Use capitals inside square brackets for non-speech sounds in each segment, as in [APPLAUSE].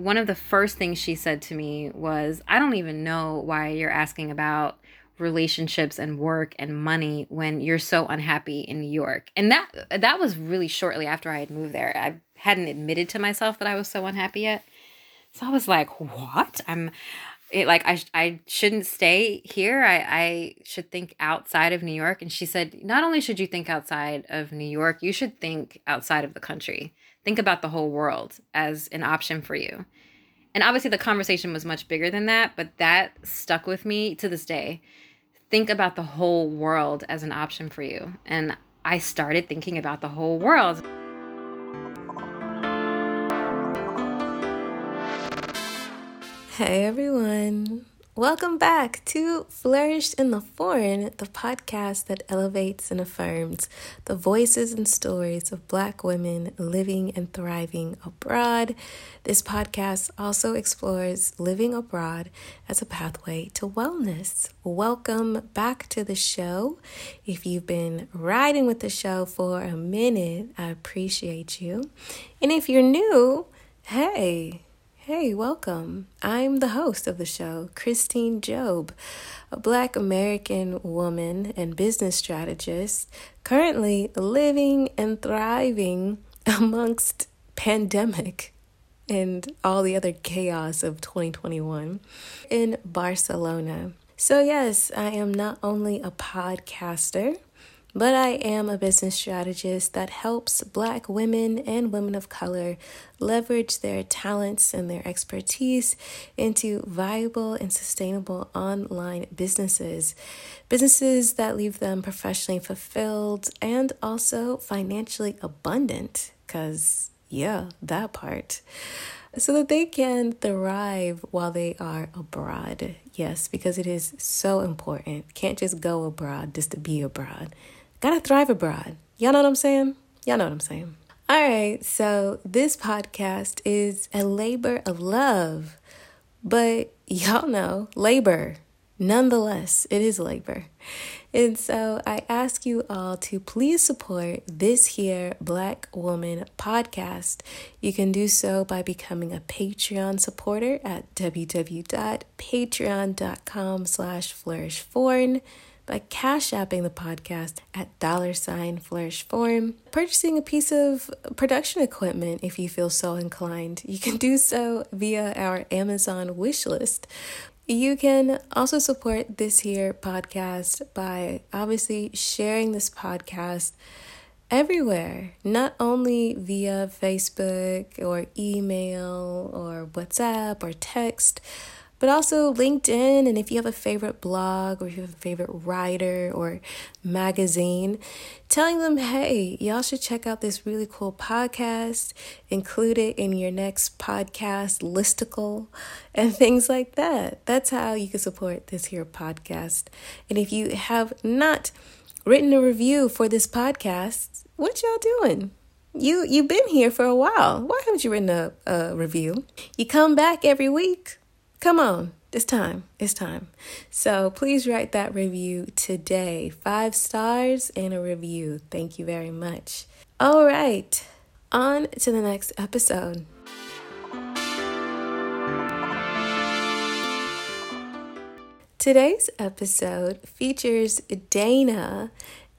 one of the first things she said to me was, I don't even know why you're asking about relationships and work and money when you're so unhappy in New York. And that that was really shortly after I had moved there. I hadn't admitted to myself that I was so unhappy yet. So I was like, "What? I'm it like I I shouldn't stay here. I I should think outside of New York." And she said, "Not only should you think outside of New York, you should think outside of the country. Think about the whole world as an option for you." And obviously the conversation was much bigger than that, but that stuck with me to this day think about the whole world as an option for you. And I started thinking about the whole world. Hey everyone. Welcome back to Flourish in the Foreign, the podcast that elevates and affirms the voices and stories of Black women living and thriving abroad. This podcast also explores living abroad as a pathway to wellness. Welcome back to the show. If you've been riding with the show for a minute, I appreciate you. And if you're new, hey, Hey, welcome. I'm the host of the show, Christine Job, a Black American woman and business strategist, currently living and thriving [LAUGHS] amongst pandemic and all the other chaos of 2021 in Barcelona. So, yes, I am not only a podcaster, but I am a business strategist that helps Black women and women of color leverage their talents and their expertise into viable and sustainable online businesses. Businesses that leave them professionally fulfilled and also financially abundant, because, yeah, that part so that they can thrive while they are abroad. Yes, because it is so important. Can't just go abroad just to be abroad gotta thrive abroad. Y'all know what I'm saying? Y'all know what I'm saying. All right, so this podcast is a labor of love, but y'all know labor. Nonetheless, it is labor. And so I ask you all to please support this here Black Woman podcast. You can do so by becoming a Patreon supporter at www.patreon.com slash flourishforeign by cash apping the podcast at dollar sign flourish form, purchasing a piece of production equipment if you feel so inclined. You can do so via our Amazon wish list. You can also support this here podcast by obviously sharing this podcast everywhere, not only via Facebook or email or WhatsApp or text but also LinkedIn. And if you have a favorite blog or if you have a favorite writer or magazine, telling them, hey, y'all should check out this really cool podcast, include it in your next podcast listicle, and [LAUGHS] things like that. That's how you can support this here podcast. And if you have not written a review for this podcast, what y'all doing? You you've been here for a while. Why haven't you written a, a review? You come back every week. Come on, it's time. It's time. So please write that review today. Five stars and a review. Thank you very much. All right, on to the next episode. Today's episode features Dana,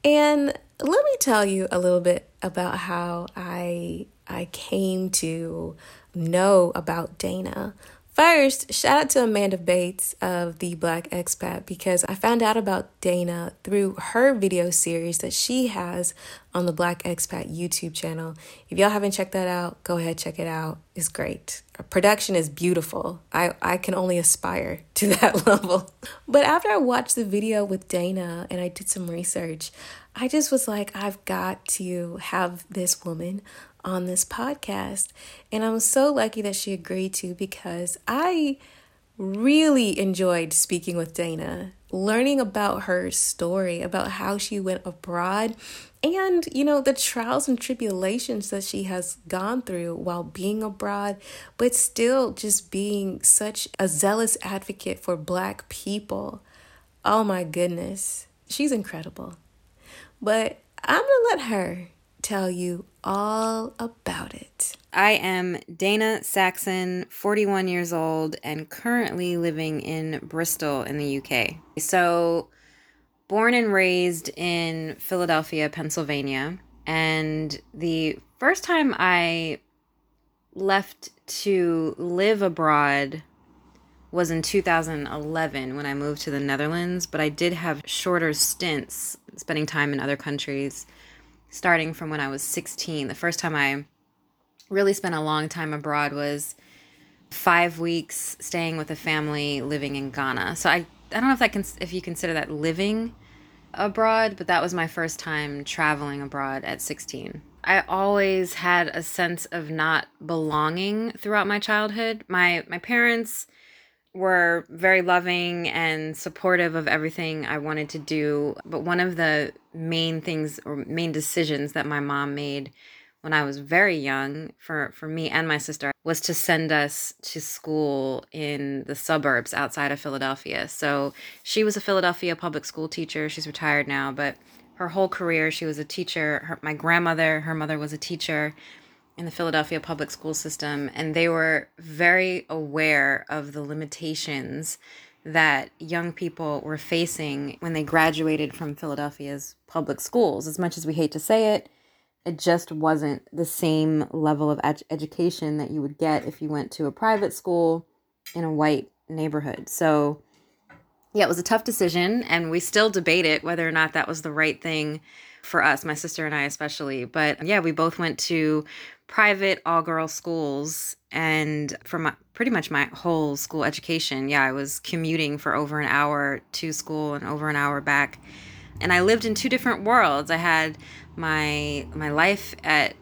and let me tell you a little bit about how I I came to know about Dana. First, shout out to Amanda Bates of the Black Expat because I found out about Dana through her video series that she has on the Black Expat YouTube channel. If y'all haven't checked that out, go ahead check it out. It's great. Her production is beautiful. I I can only aspire [LAUGHS] to that level. But after I watched the video with Dana and I did some research, I just was like I've got to have this woman on this podcast. And I'm so lucky that she agreed to because I really enjoyed speaking with Dana, learning about her story, about how she went abroad, and you know, the trials and tribulations that she has gone through while being abroad, but still just being such a zealous advocate for Black people. Oh my goodness, she's incredible. But I'm gonna let her tell you all about it. I am Dana Saxon, 41 years old, and currently living in Bristol in the UK. So, born and raised in Philadelphia, Pennsylvania. And the first time I left to live abroad was in 2011 when I moved to the Netherlands, but I did have shorter stints spending time in other countries starting from when I was 16. The first time I really spent a long time abroad was five weeks staying with a family living in Ghana. So I, I don't know if that can, if you consider that living abroad, but that was my first time traveling abroad at 16. I always had a sense of not belonging throughout my childhood. My my parents were very loving and supportive of everything I wanted to do. But one of the main things or main decisions that my mom made when I was very young for, for me and my sister was to send us to school in the suburbs outside of Philadelphia. So she was a Philadelphia public school teacher. She's retired now, but her whole career she was a teacher. Her, my grandmother, her mother was a teacher in the Philadelphia public school system, and they were very aware of the limitations that young people were facing when they graduated from Philadelphia's public schools. As much as we hate to say it, it just wasn't the same level of ed- education that you would get if you went to a private school in a white neighborhood. So, yeah, it was a tough decision, and we still debate it whether or not that was the right thing for us, my sister and I especially. But yeah, we both went to private all girl schools and for my pretty much my whole school education yeah i was commuting for over an hour to school and over an hour back. And i lived in two different worlds. I had my my life at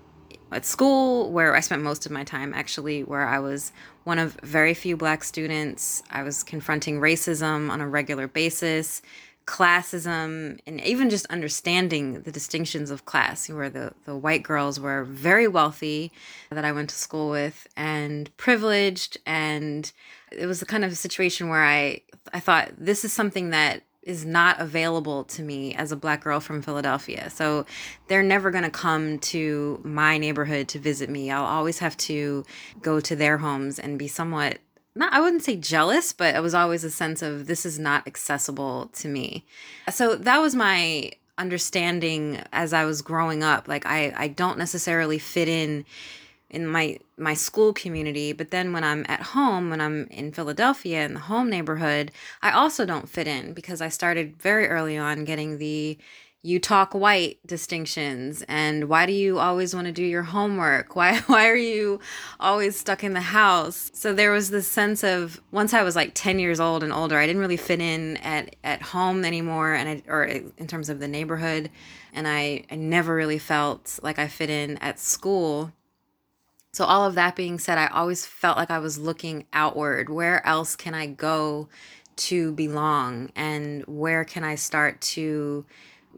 at school where i spent most of my time actually where i was one of very few black students. I was confronting racism on a regular basis classism and even just understanding the distinctions of class where the, the white girls were very wealthy that i went to school with and privileged and it was the kind of situation where i i thought this is something that is not available to me as a black girl from Philadelphia. So they're never going to come to my neighborhood to visit me. I'll always have to go to their homes and be somewhat not I wouldn't say jealous, but it was always a sense of this is not accessible to me. So that was my understanding as I was growing up. Like I I don't necessarily fit in in my my school community, but then when I'm at home, when I'm in Philadelphia in the home neighborhood, I also don't fit in because I started very early on getting the you talk white distinctions and why do you always want to do your homework? [LAUGHS] Why why are you always stuck in the house? So there was this sense of once i was like 10 years old and older i didn't really fit in at at home anymore and I, or in terms of the neighborhood and i i never really felt like i fit in at school. So all of that being said i always felt like i was looking outward. Where else can i go to belong? And where can i start to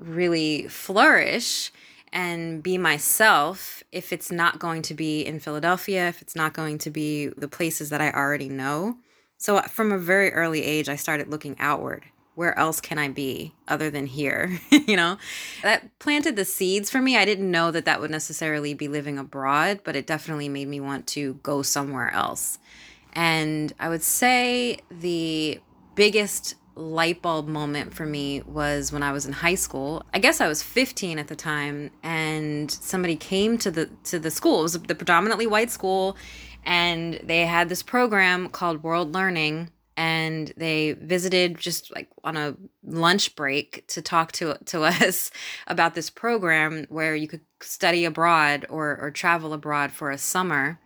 really flourish and be myself if it's not going to be in Philadelphia, if it's not going to be the places that I already know. So uh, from a very early age, I started looking outward. Where else can I be other than here? [LAUGHS] you know, that planted the seeds for me. I didn't know that that would necessarily be living abroad, but it definitely made me want to go somewhere else. And I would say the biggest light bulb moment for me was when I was in high school. I guess I was 15 at the time and somebody came to the to the school. It was the predominantly white school and they had this program called World Learning and they visited just like on a lunch break to talk to to [LAUGHS] us about this program where you could study abroad or or travel abroad for a summer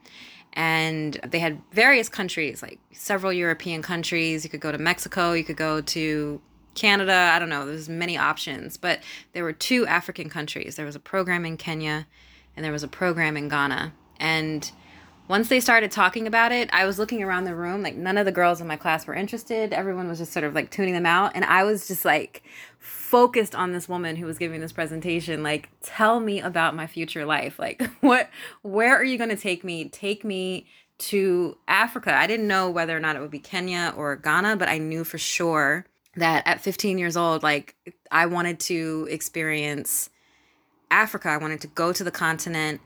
and they had various countries like several european countries you could go to mexico you could go to canada i don't know there's many options but there were two african countries there was a program in kenya and there was a program in ghana and once they started talking about it, I was looking around the room, like none of the girls in my class were interested. Everyone was just sort of like tuning them out. And I was just like focused on this woman who was giving this presentation. Like, tell me about my future life. Like, [LAUGHS] what, where are you going to take me? Take me to Africa. I didn't know whether or not it would be Kenya or Ghana, but I knew for sure that at 15 years old, like, I wanted to experience Africa. I wanted to go to the continent.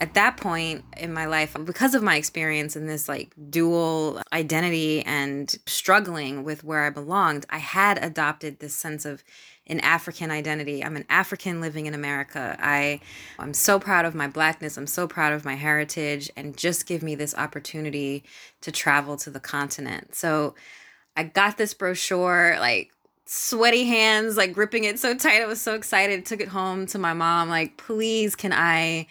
At that point in my life, because of my experience in this like dual identity and struggling with where I belonged, I had adopted this sense of an African identity. I'm an African living in America. I I'm so proud of my blackness. I'm so proud of my heritage and just give me this opportunity to travel to the continent. So I got this brochure like sweaty hands, like gripping it so tight. I was so excited. Took it home to my mom, like, please, can I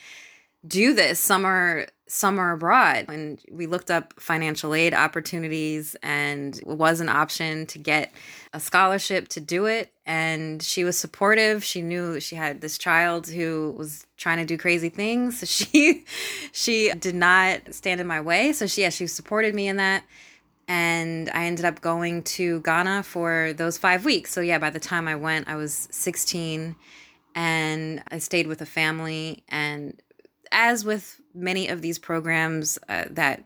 do this summer summer abroad? And we looked up financial aid opportunities, and it was an option to get a scholarship to do it. And she was supportive. She knew she had this child who was trying to do crazy things. So [LAUGHS] she she did not stand in my way. So she yeah, she supported me in that and I ended up going to Ghana for those five weeks. So, yeah, by the time I went, I was 16 and I stayed with a family. And as with many of these programs uh, that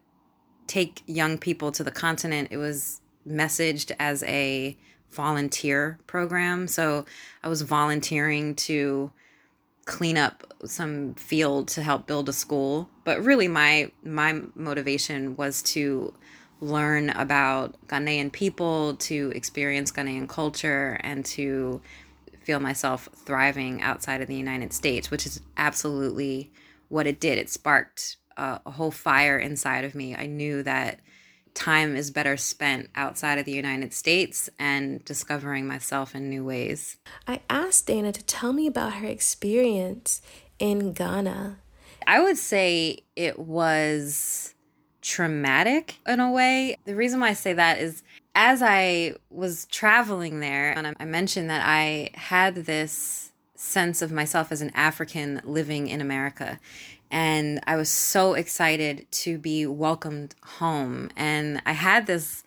take young people to the continent, it was messaged as a volunteer program. So, I was volunteering to clean up some field to help build a school but really my my motivation was to learn about Ghanaian people, to experience Ghanaian culture, and to feel myself thriving outside of the United States, which is absolutely what it did. It sparked a, a whole fire inside of me. I knew that time is better spent outside of the United States and discovering myself in new ways. I asked Dana to tell me about her experience in Ghana. I would say it was traumatic in a way. The reason why I say that is as I was traveling there, and I mentioned that I had this sense of myself as an African living in America. And I was so excited to be welcomed home. And I had this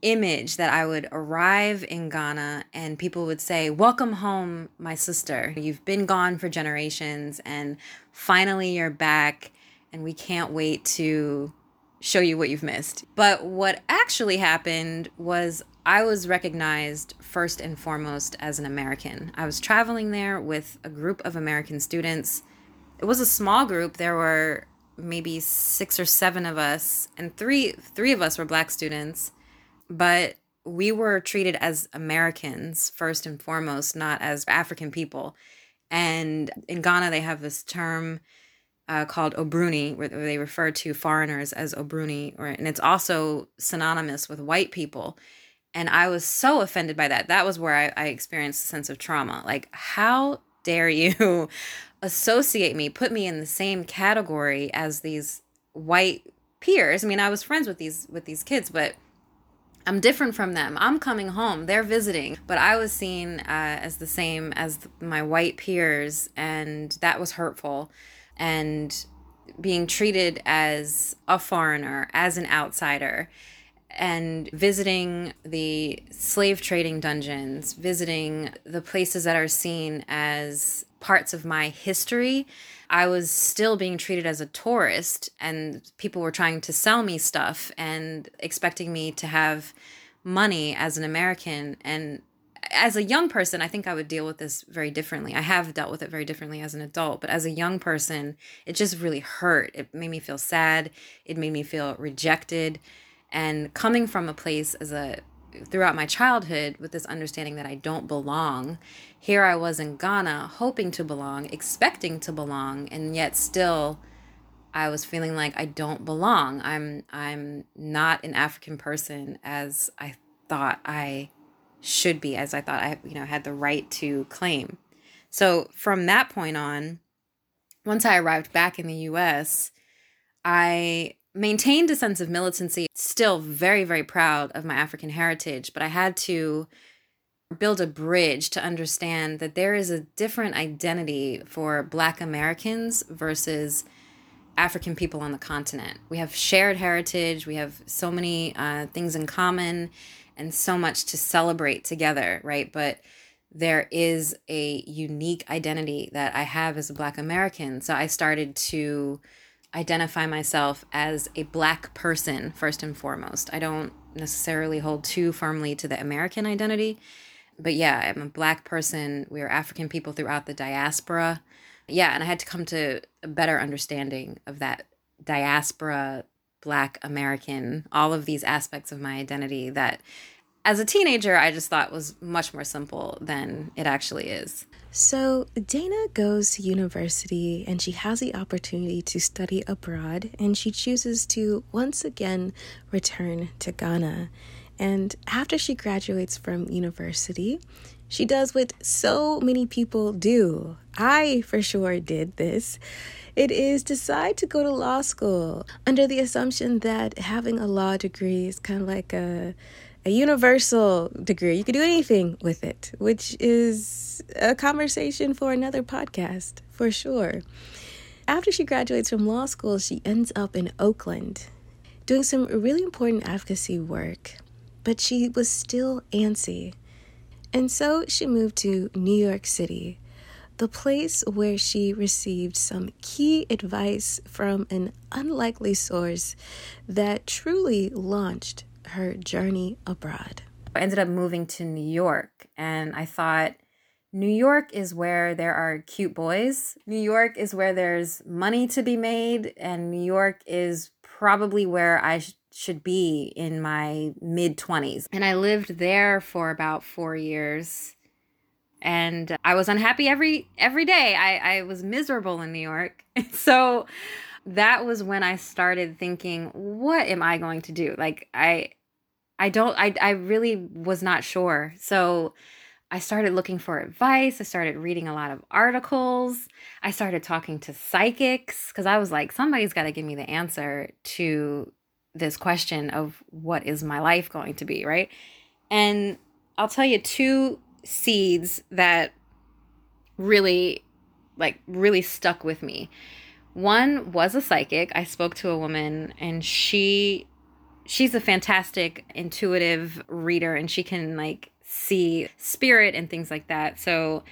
image that I would arrive in Ghana and people would say, Welcome home, my sister. You've been gone for generations, and finally you're back. And we can't wait to show you what you've missed. But what actually happened was I was recognized first and foremost as an American. I was traveling there with a group of American students. It was a small group. There were maybe 6 or 7 of us and 3 3 of us were black students. But we were treated as Americans first and foremost, not as African people. And in Ghana they have this term uh, called Obruni, where they refer to foreigners as Obruni, or, and it's also synonymous with white people. And I was so offended by that. That was where I, I experienced a sense of trauma. Like, how dare you [LAUGHS] associate me, put me in the same category as these white peers? I mean, I was friends with these with these kids, but I'm different from them. I'm coming home. They're visiting, but I was seen uh, as the same as my white peers, and that was hurtful and being treated as a foreigner, as an outsider, and visiting the slave trading dungeons, visiting the places that are seen as parts of my history, I was still being treated as a tourist, and people were trying to sell me stuff and expecting me to have money as an American. And as a young person, I think I would deal with this very differently. I have dealt with it very differently as an adult, but as a young person, it just really hurt. It made me feel sad. It made me feel rejected. And coming from a place as a throughout my childhood with this understanding that I don't belong, here I was in Ghana hoping to belong, expecting to belong, and yet still I was feeling like I don't belong. I'm I'm not an African person as I thought I should be as I thought I, you know, had the right to claim. So from that point on, once I arrived back in the US, I maintained a sense of militancy, still very, very proud of my African heritage, but I had to build a bridge to understand that there is a different identity for Black Americans versus African people on the continent. We have shared heritage, we have so many uh, things in common and so much to celebrate together, right? But there is a unique identity that I have as a Black American. So I started to identify myself as a Black person first and foremost. I don't necessarily hold too firmly to the American identity. But yeah, I'm a black person. We are African people throughout the diaspora. Yeah, and I had to come to a better understanding of that diaspora, black American, all of these aspects of my identity that as a teenager I just thought was much more simple than it actually is. So, Dana goes to university and she has the opportunity to study abroad, and she chooses to once again return to Ghana. And after she graduates from university, she does what so many people do. I for sure did this. It is decide to go to law school under the assumption that having a law degree is kind of like a a universal degree. You could do anything with it, which is a conversation for another podcast for sure. After she graduates from law school, she ends up in Oakland doing some really important advocacy work, but she was still antsy. And so she moved to New York City, the place where she received some key advice from an unlikely source that truly launched her journey abroad. I ended up moving to New York, and I thought, New York is where there are cute boys. New York is where there's money to be made, and New York is probably where I sh- should be in my mid 20s. And I lived there for about 4 years. And I was unhappy every every day. I I was miserable in New York. [LAUGHS] so that was when I started thinking, what am I going to do? Like I I don't I I really was not sure. So I started looking for advice. I started reading a lot of articles. I started talking to psychics because I was like, somebody's got to give me the answer to this question of what is my life going to be, right? And I'll tell you two seeds that really, like, really stuck with me. One was a psychic. I spoke to a woman and she she's a fantastic intuitive reader and she can like see spirit and things like that. So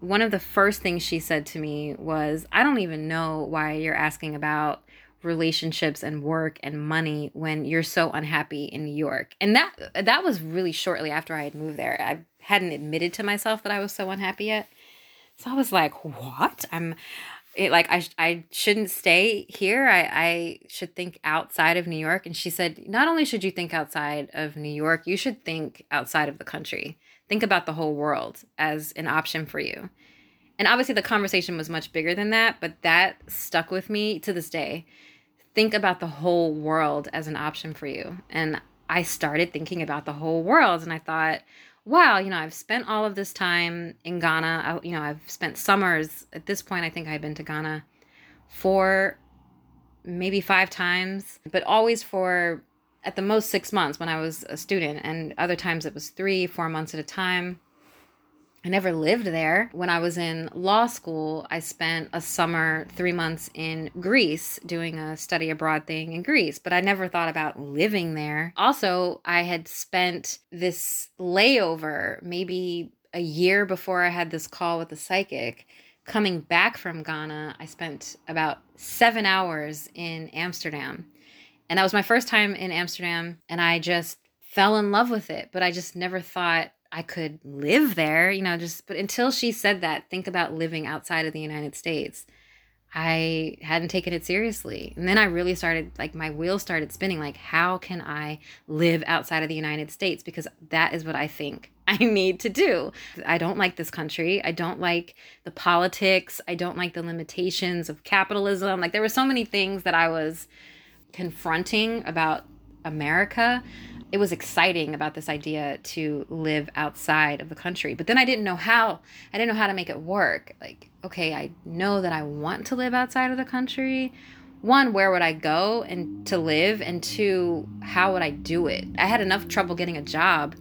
one of the first things she said to me was, "I don't even know why you're asking about relationships and work and money when you're so unhappy in New York." And that that was really shortly after I had moved there. I hadn't admitted to myself that I was so unhappy yet. So I was like, "What? I'm it like I I shouldn't stay here. I I should think outside of New York." And she said, "Not only should you think outside of New York, you should think outside of the country. Think about the whole world as an option for you." And obviously the conversation was much bigger than that, but that stuck with me to this day. Think about the whole world as an option for you. And I started thinking about the whole world and I thought, wow, you know, I've spent all of this time in Ghana. I, you know, I've spent summers. At this point, I think I've been to Ghana four, maybe five times, but always for at the most six months when I was a student, and other times it was three, four months at a time. I never lived there. When I was in law school, I spent a summer, three months in Greece doing a study abroad thing in Greece, but I never thought about living there. Also, I had spent this layover maybe a year before I had this call with the psychic. Coming back from Ghana, I spent about seven hours in Amsterdam. And that was my first time in Amsterdam, and I just fell in love with it, but I just never thought I could live there, you know, just but until she said that, think about living outside of the United States. I hadn't taken it seriously. And then I really started like my wheels started spinning like how can I live outside of the United States because that is what I think [LAUGHS] I need to do. I don't like this country. I don't like the politics. I don't like the limitations of capitalism. Like there were so many things that I was confronting about America it was exciting about this idea to live outside of the country. But then I didn't know how. I didn't know how to make it work. Like, okay, I know that I want to live outside of the country. One, where would I go and to live? And two, how would I do it? I had enough trouble getting a job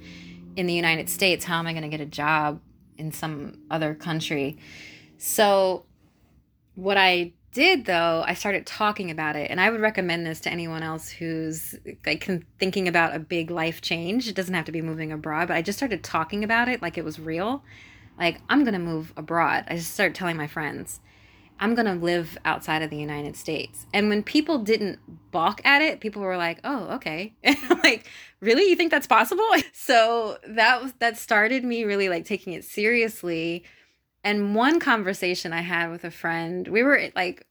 in the United States. How am I going to get a job in some other country? So, what I did though, I started talking about it, and I would recommend this to anyone else who's like thinking about a big life change. It doesn't have to be moving abroad, but I just started talking about it like it was real. Like I'm gonna move abroad. I just started telling my friends, I'm going to live outside of the United States. And when people didn't balk at it, people were like, "Oh, okay." [LAUGHS] like, "Really? You think that's possible?" [LAUGHS] So, that was that started me really like taking it seriously. And one conversation I had with a friend, we were like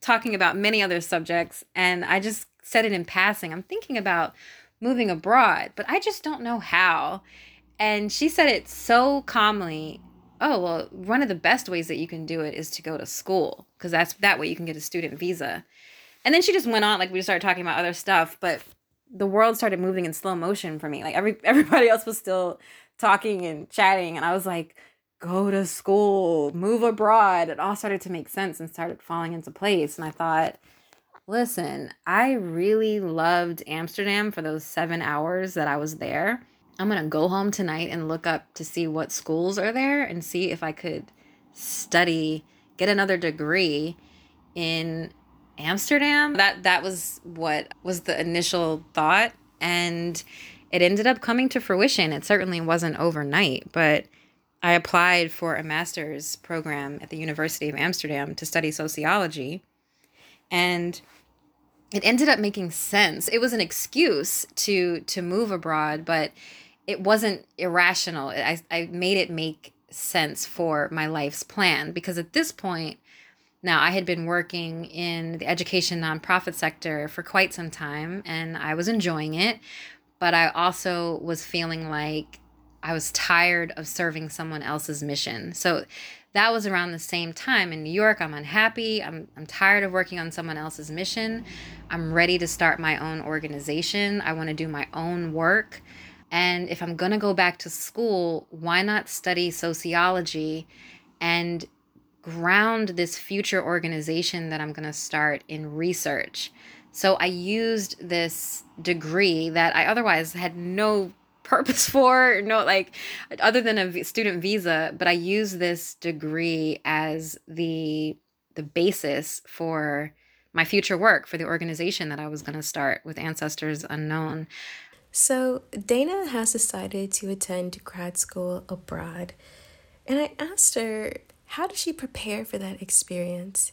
talking about many other subjects and I just said it in passing. I'm thinking about moving abroad, but I just don't know how. And she said it so calmly oh well one of the best ways that you can do it is to go to school because that's that way you can get a student visa and then she just went on like we started talking about other stuff but the world started moving in slow motion for me like every [LAUGHS] everybody else was still talking and chatting and i was like go to school move abroad it all started to make sense and started falling into place and i thought listen i really loved amsterdam for those seven hours that i was there I'm going to go home tonight and look up to see what schools are there and see if I could study, get another degree in Amsterdam. That that was what was the initial thought and it ended up coming to fruition. It certainly wasn't overnight, but I applied for a master's program at the University of Amsterdam to study sociology. And it ended up making sense. It was an excuse to to move abroad, but it wasn't irrational. I, I made it make sense for my life's plan because at this point, now I had been working in the education nonprofit sector for quite some time and I was enjoying it, but I also was feeling like I was tired of serving someone else's mission. So that was around the same time in New York. I'm unhappy. I'm, I'm tired of working on someone else's mission. I'm ready to start my own organization. I want to do my own work. And if I'm going to go back to school, why not study sociology and ground this future organization that I'm going to start in research? So I used this degree that I otherwise had no purpose [LAUGHS] for, no, like, other than a student visa, but I use this degree as the the basis for my future work for the organization that I was going to start with Ancestors Unknown. So, Dana has decided to attend grad school abroad. And I asked her, how did she prepare for that experience?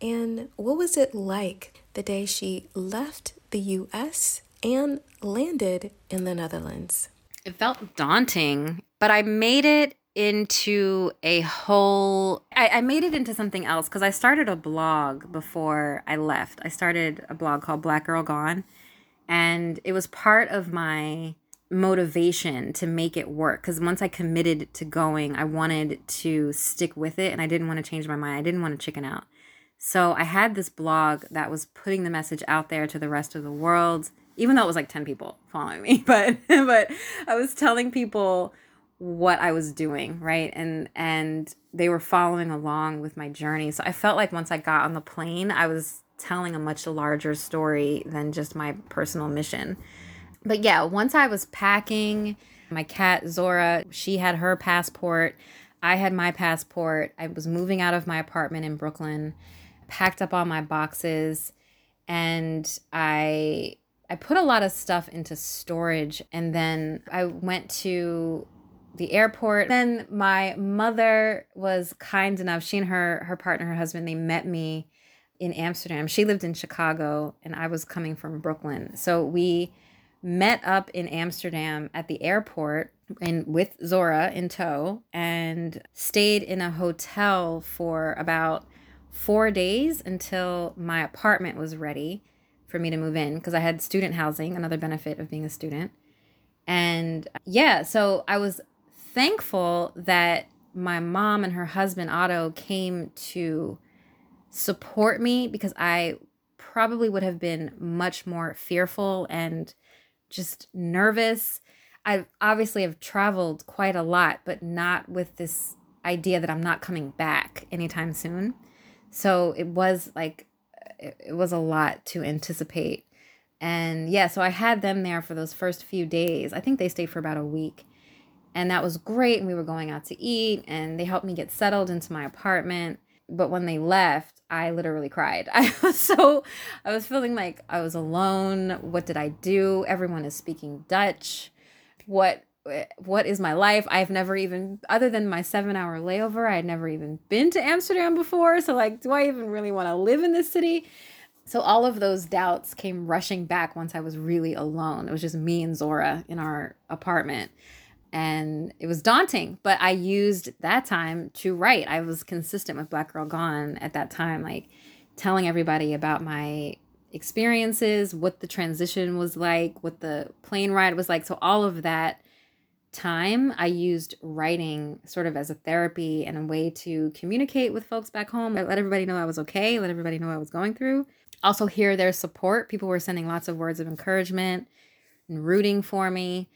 And what was it like the day she left the US and landed in the Netherlands? It felt daunting, but I made it into a whole I, I made it into something else because I started a blog before I left. I started a blog called Black Girl Gone and it was part of my motivation to make it work because once I committed to going, I wanted to stick with it and I didn't want to change my mind. I didn't want to chicken out. So I had this blog that was putting the message out there to the rest of the world, even though it was like 10 people following me, [LAUGHS] but but I was telling people what I was doing, right? And and they were following along with my journey. So I felt like once I got on the plane, I was telling a much larger story than just my personal mission. But yeah, once I was packing, my cat Zora, she had her passport. I had my passport. I was moving out of my apartment in Brooklyn, packed up all my boxes, and I I put a lot of stuff into storage and then I went to the airport. Then my mother was kind enough, she and her her partner, her husband, they met me in Amsterdam. She lived in Chicago and I was coming from Brooklyn. So we met up in Amsterdam at the airport and with Zora in tow and stayed in a hotel for about 4 days until my apartment was ready for me to move in because I had student housing, another benefit of being a student. And yeah, so I was thankful that my mom and her husband Otto came to support me because I probably would have been much more fearful and just nervous. I obviously have traveled quite a lot, but not with this idea that I'm not coming back anytime soon. So it was like, it, it was a lot to anticipate. And yeah, so I had them there for those first few days. I think they stayed for about a week. And that was great. And we were going out to eat, and they helped me get settled into my apartment. But when they left, I literally cried. [LAUGHS] I was so, I was feeling like I was alone. What did I do? Everyone is speaking Dutch. What what is my life? I've never even, other than my seven hour layover, I had never even been to Amsterdam before. So, like, do I even really want to live in this city? So, all of those doubts came rushing back once I was really alone. It was just me and Zora in our apartment. And it was daunting, but I used that time to write. I was consistent with Black Girl Gone at that time, like telling everybody about my experiences, what the transition was like, what the plane ride was like. So, all of that time, I used writing sort of as a therapy and a way to communicate with folks back home. I let everybody know I was okay, let everybody know I was going through. Also, hear their support. People were sending lots of words of encouragement and rooting for me.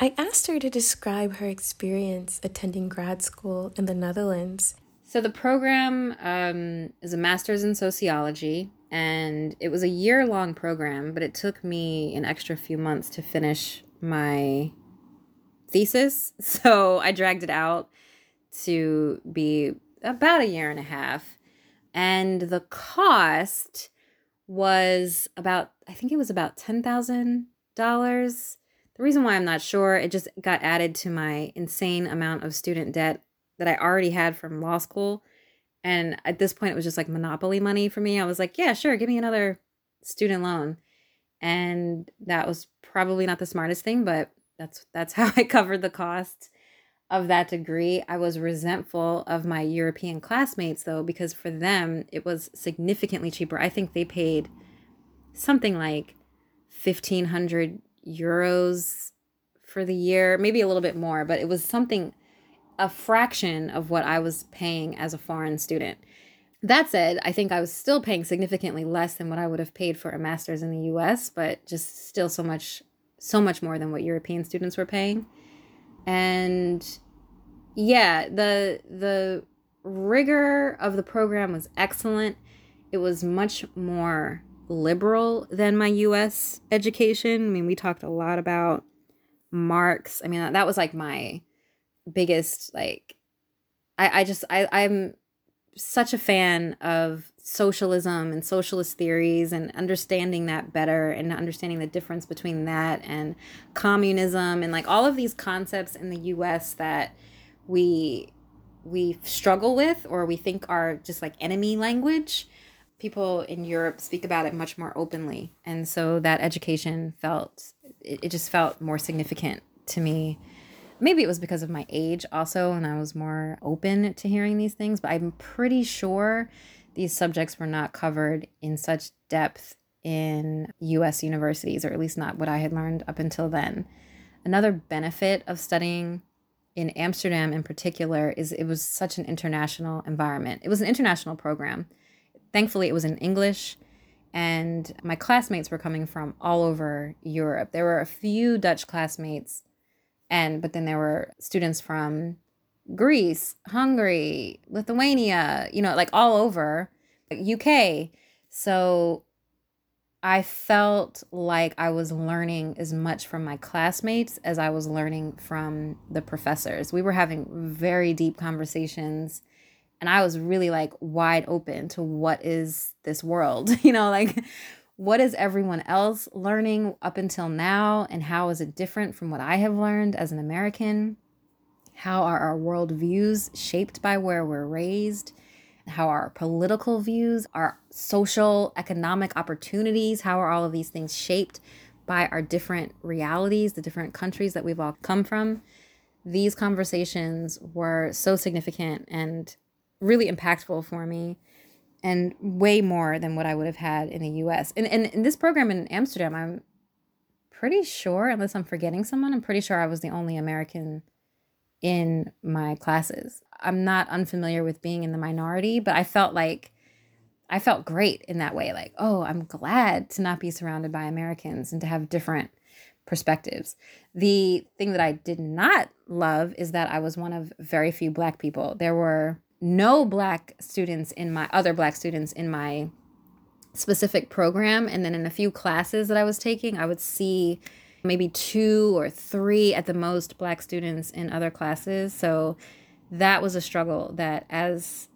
I asked her to describe her experience attending grad school in the Netherlands. So, the program um, is a master's in sociology, and it was a year long program, but it took me an extra few months to finish my thesis. [LAUGHS] So I dragged it out to be about a year and a half. And the cost was about, I think it was about $10,000. The reason why I'm not sure, it just got added to my insane amount of student debt that I already had from law school. And at this point, it was just like monopoly money for me. I was like, yeah, sure, give me another student loan. And that was probably not the smartest thing, but that's that's [LAUGHS] how I covered the cost of that degree. I was resentful of my European classmates though because for them it was significantly cheaper. I think they paid something like 1500 euros for the year, maybe a little bit more, but it was something a fraction of what I was paying as a foreign student. That said, I think I was still paying significantly less than what I would have paid for a master's in the US, but just still so much so much more than what European students were paying. And yeah, the the rigor of the program was excellent. It was much more liberal than my US education. I mean, we talked a lot about Marx. I mean, that was like my biggest like I I just I I'm such a fan of socialism and socialist theories and understanding that better and understanding the difference between that and communism and like all of these concepts in the US that we we struggle with or we think are just like enemy language people in Europe speak about it much more openly. And so that education felt it, it just felt more significant to me. Maybe it was because of my age also and I was more open to hearing these things but I'm pretty sure these subjects were not covered in such depth in US universities, or at least not what I had learned up until then. Another benefit of studying in Amsterdam in particular is it was such an international environment. It was an international program. Thankfully, it was in English, and my classmates were coming from all over Europe. There were a few Dutch classmates, and but then there were students from Greece, Hungary, Lithuania, you know, like all over UK. So I felt like I was learning as much from my classmates as I was learning from the professors. We were having very deep conversations and I was really like wide open to what is this world? [LAUGHS] You know, like what is everyone else learning up until now and how is it different from what I have learned as an American? How are our world views shaped by where we're raised? How are our political views, our social, economic opportunities, how are all of these things shaped by our different realities, the different countries that we've all come from? These conversations were so significant and really impactful for me and way more than what I would have had in the US. And, and in this program in Amsterdam, I'm pretty sure, unless I'm forgetting someone, I'm pretty sure I was the only American in my classes. I'm not unfamiliar with being in the minority, but I felt like I felt great in that way. Like, oh, I'm glad to not be surrounded by Americans and to have different perspectives. The thing that I did not love is that I was one of very few black people. There were no black students in my other black students in my specific program and then in a few classes that I was taking, I would see maybe two or three at the most black students in other classes. So that was a struggle that as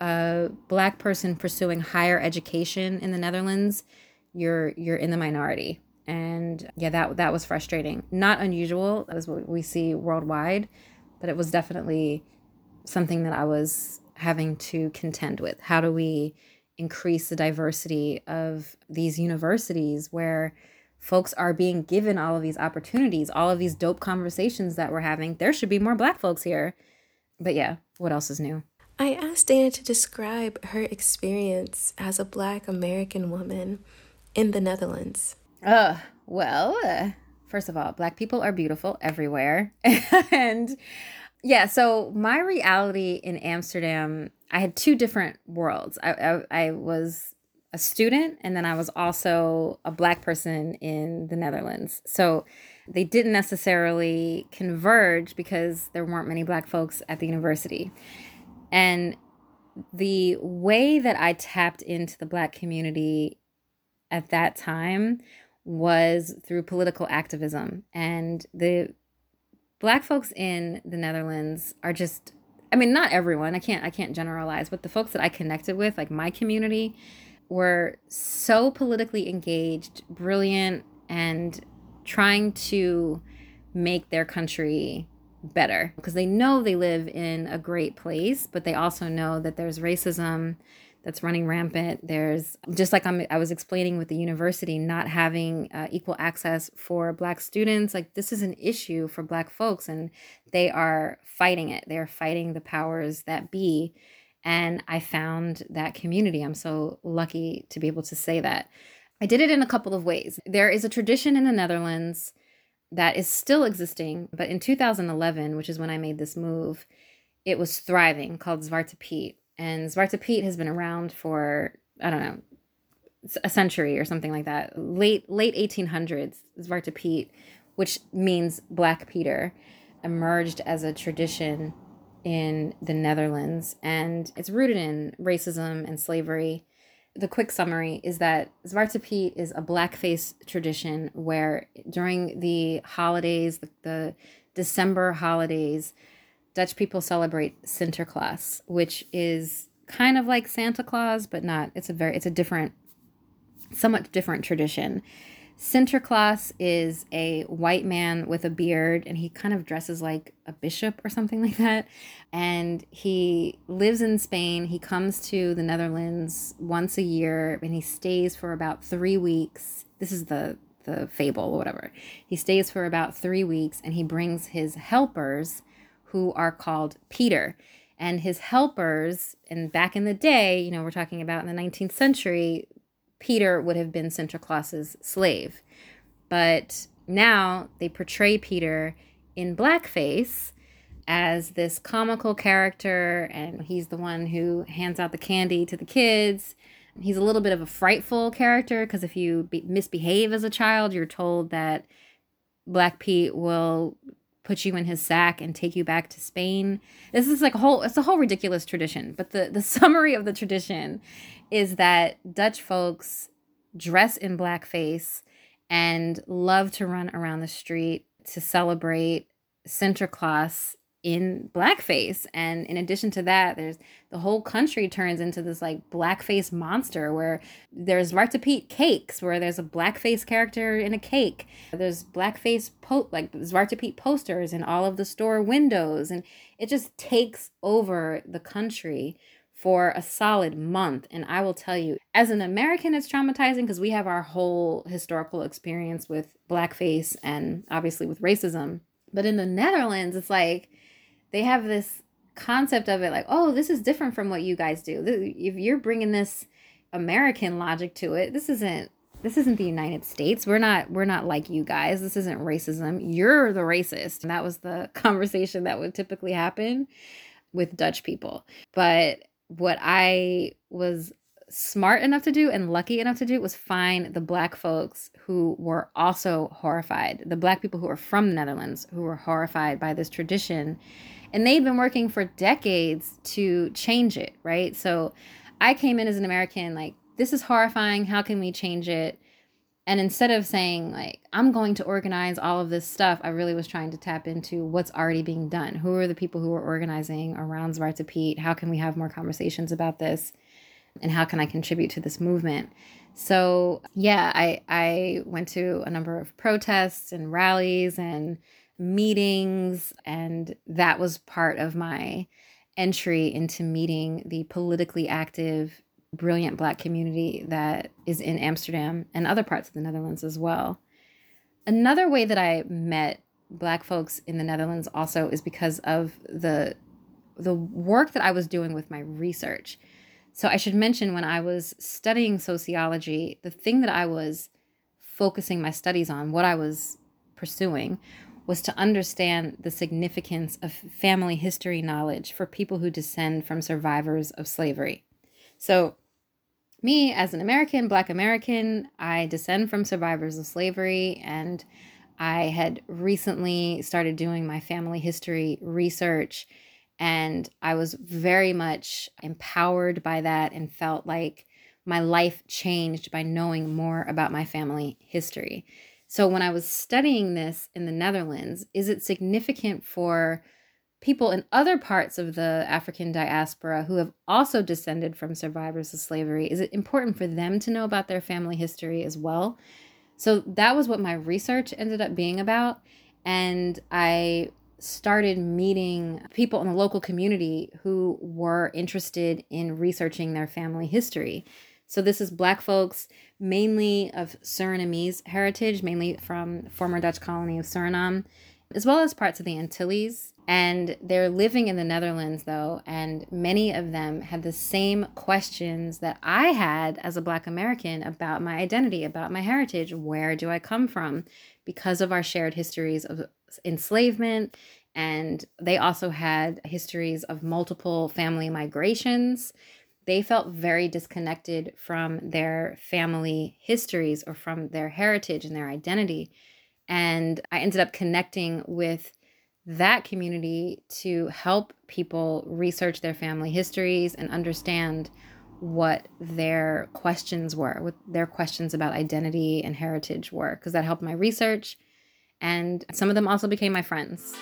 a black person pursuing higher education in the Netherlands, you're you're in the minority. And yeah, that that was frustrating. Not unusual as what we see worldwide, but it was definitely something that I was having to contend with. How do we increase the diversity of these universities where folks are being given all of these opportunities, all of these dope conversations that we're having? There should be more black folks here. But yeah, what else is new? I asked Dana to describe her experience as a Black American woman in the Netherlands. Uh, well, uh, first of all, Black people are beautiful everywhere. [LAUGHS] and yeah, so my reality in Amsterdam, I had two different worlds. I, I, I was a student, and then I was also a Black person in the Netherlands. So they didn't necessarily converge because there weren't many Black folks at the university. And the way that I tapped into the Black community at that time was through political activism. And the Black folks in the Netherlands are just I mean not everyone, I can't I can't generalize, but the folks that I connected with, like my community, were so politically engaged, brilliant and trying to make their country better because they know they live in a great place, but they also know that there's racism that's running rampant. There's just like I'm, I was explaining with the university not having uh, equal access for Black students. Like this is an issue for Black folks, and they are fighting it. They are fighting the powers that be. And I found that community. I'm so lucky to be able to say that. I did it in a couple of ways. There is a tradition in the Netherlands that is still existing. But in 2011, which is when I made this move, it was thriving called Zwarte Piet. And Zwarte Piet has been around for, I don't know, a century or something like that. Late late 1800s, Zwarte Piet, which means Black Peter, emerged as a tradition in the Netherlands. And it's rooted in racism and slavery the quick summary is that Zwarte Piet is a blackface tradition where during the holidays, the, the December holidays, Dutch people celebrate Sinterklaas, which is kind of like Santa Claus, but not. It's a very, it's a different, somewhat different tradition. Sinterklaas is a white man with a beard, and he kind of dresses like a bishop or something [LAUGHS] like that. And he lives in Spain. He comes to the Netherlands once a year, and he stays for about three weeks. This is the the fable or whatever. He stays for about three weeks, and he brings his helpers, who are called Peter. And his helpers, and back in the day, you know, we're talking about in the 19th century, Peter would have been Sinterklaas's slave. But now they portray Peter in blackface as this comical character, and he's the one who hands out the candy to the kids. He's a little bit of a frightful character because if you be- misbehave as a child, you're told that Black Pete will put you in his sack and take you back to Spain. This is like a whole it's a whole ridiculous tradition, but the the [LAUGHS] summary of the tradition is that Dutch folks dress in blackface and love to run around the street to celebrate Sinterklaas in blackface. And in addition to that, there's the whole country turns into this like blackface monster where there's Zwarte Piet cakes where there's a blackface character in a cake. There's blackface po like Zwartepiet posters in all of the store windows. And it just takes over the country for a solid month. And I will tell you, as an American, it's traumatizing because we have our whole historical experience with blackface and obviously with racism. But in the Netherlands, it's like they have this concept of it like, oh, this is different from what you guys do. If you're bringing this American logic to it, this isn't this isn't the United States. We're not we're not like you guys. This isn't racism. You're the racist. And that was the [LAUGHS] conversation that would typically happen with Dutch people. But what I was smart enough to do and lucky enough to do was find the black folks who were also horrified, the black people who are from the Netherlands who were horrified by this tradition. And they'd been working for decades to change it, right? So I came in as an American, like, this is horrifying. How can we change it? And instead of saying, like, I'm going to organize all of this stuff, I really was trying to tap into what's already being done. Who are the people who are organizing around Zwarte Piet? How can we have more conversations about this? And how can I contribute to this movement? So, yeah, I, I went to a number of protests and rallies and meetings, and that was part of my entry into meeting the politically active, brilliant Black community that is in Amsterdam and other parts of the Netherlands as well. Another way that I met Black folks in the Netherlands also is because of the the work that I was doing with my research. So I should mention when I was studying sociology, the thing that I was focusing my studies on, what I was pursuing, was to understand the significance of family history knowledge for people who descend from survivors of slavery. So, me as an American, Black American, I descend from survivors of slavery, and I had recently started doing my family history research and I was very much empowered by that and felt like my life changed by knowing more about my family history. So, when I was studying this in the Netherlands, is it significant for people in other parts of the African diaspora who have also descended from survivors of slavery? Is it important for them to know about their family history as well? So, that was what my research ended up being about. And I started meeting people in the local community who were interested in researching their family history. So this is black folks mainly of Surinamese heritage, mainly from former Dutch colony of Suriname, as well as parts of the Antilles. And they're living in the Netherlands though, and many of them had the same questions that I had as a black American about my identity, about my heritage, where do I come from? Because of our shared histories of enslavement. And they also had histories of multiple family migrations. They felt very disconnected from their family histories or from their heritage and their identity. And I ended up connecting with that community to help people research their family histories and understand what their questions were, what their questions about identity and heritage were, because that helped my research and some of them also became my friends.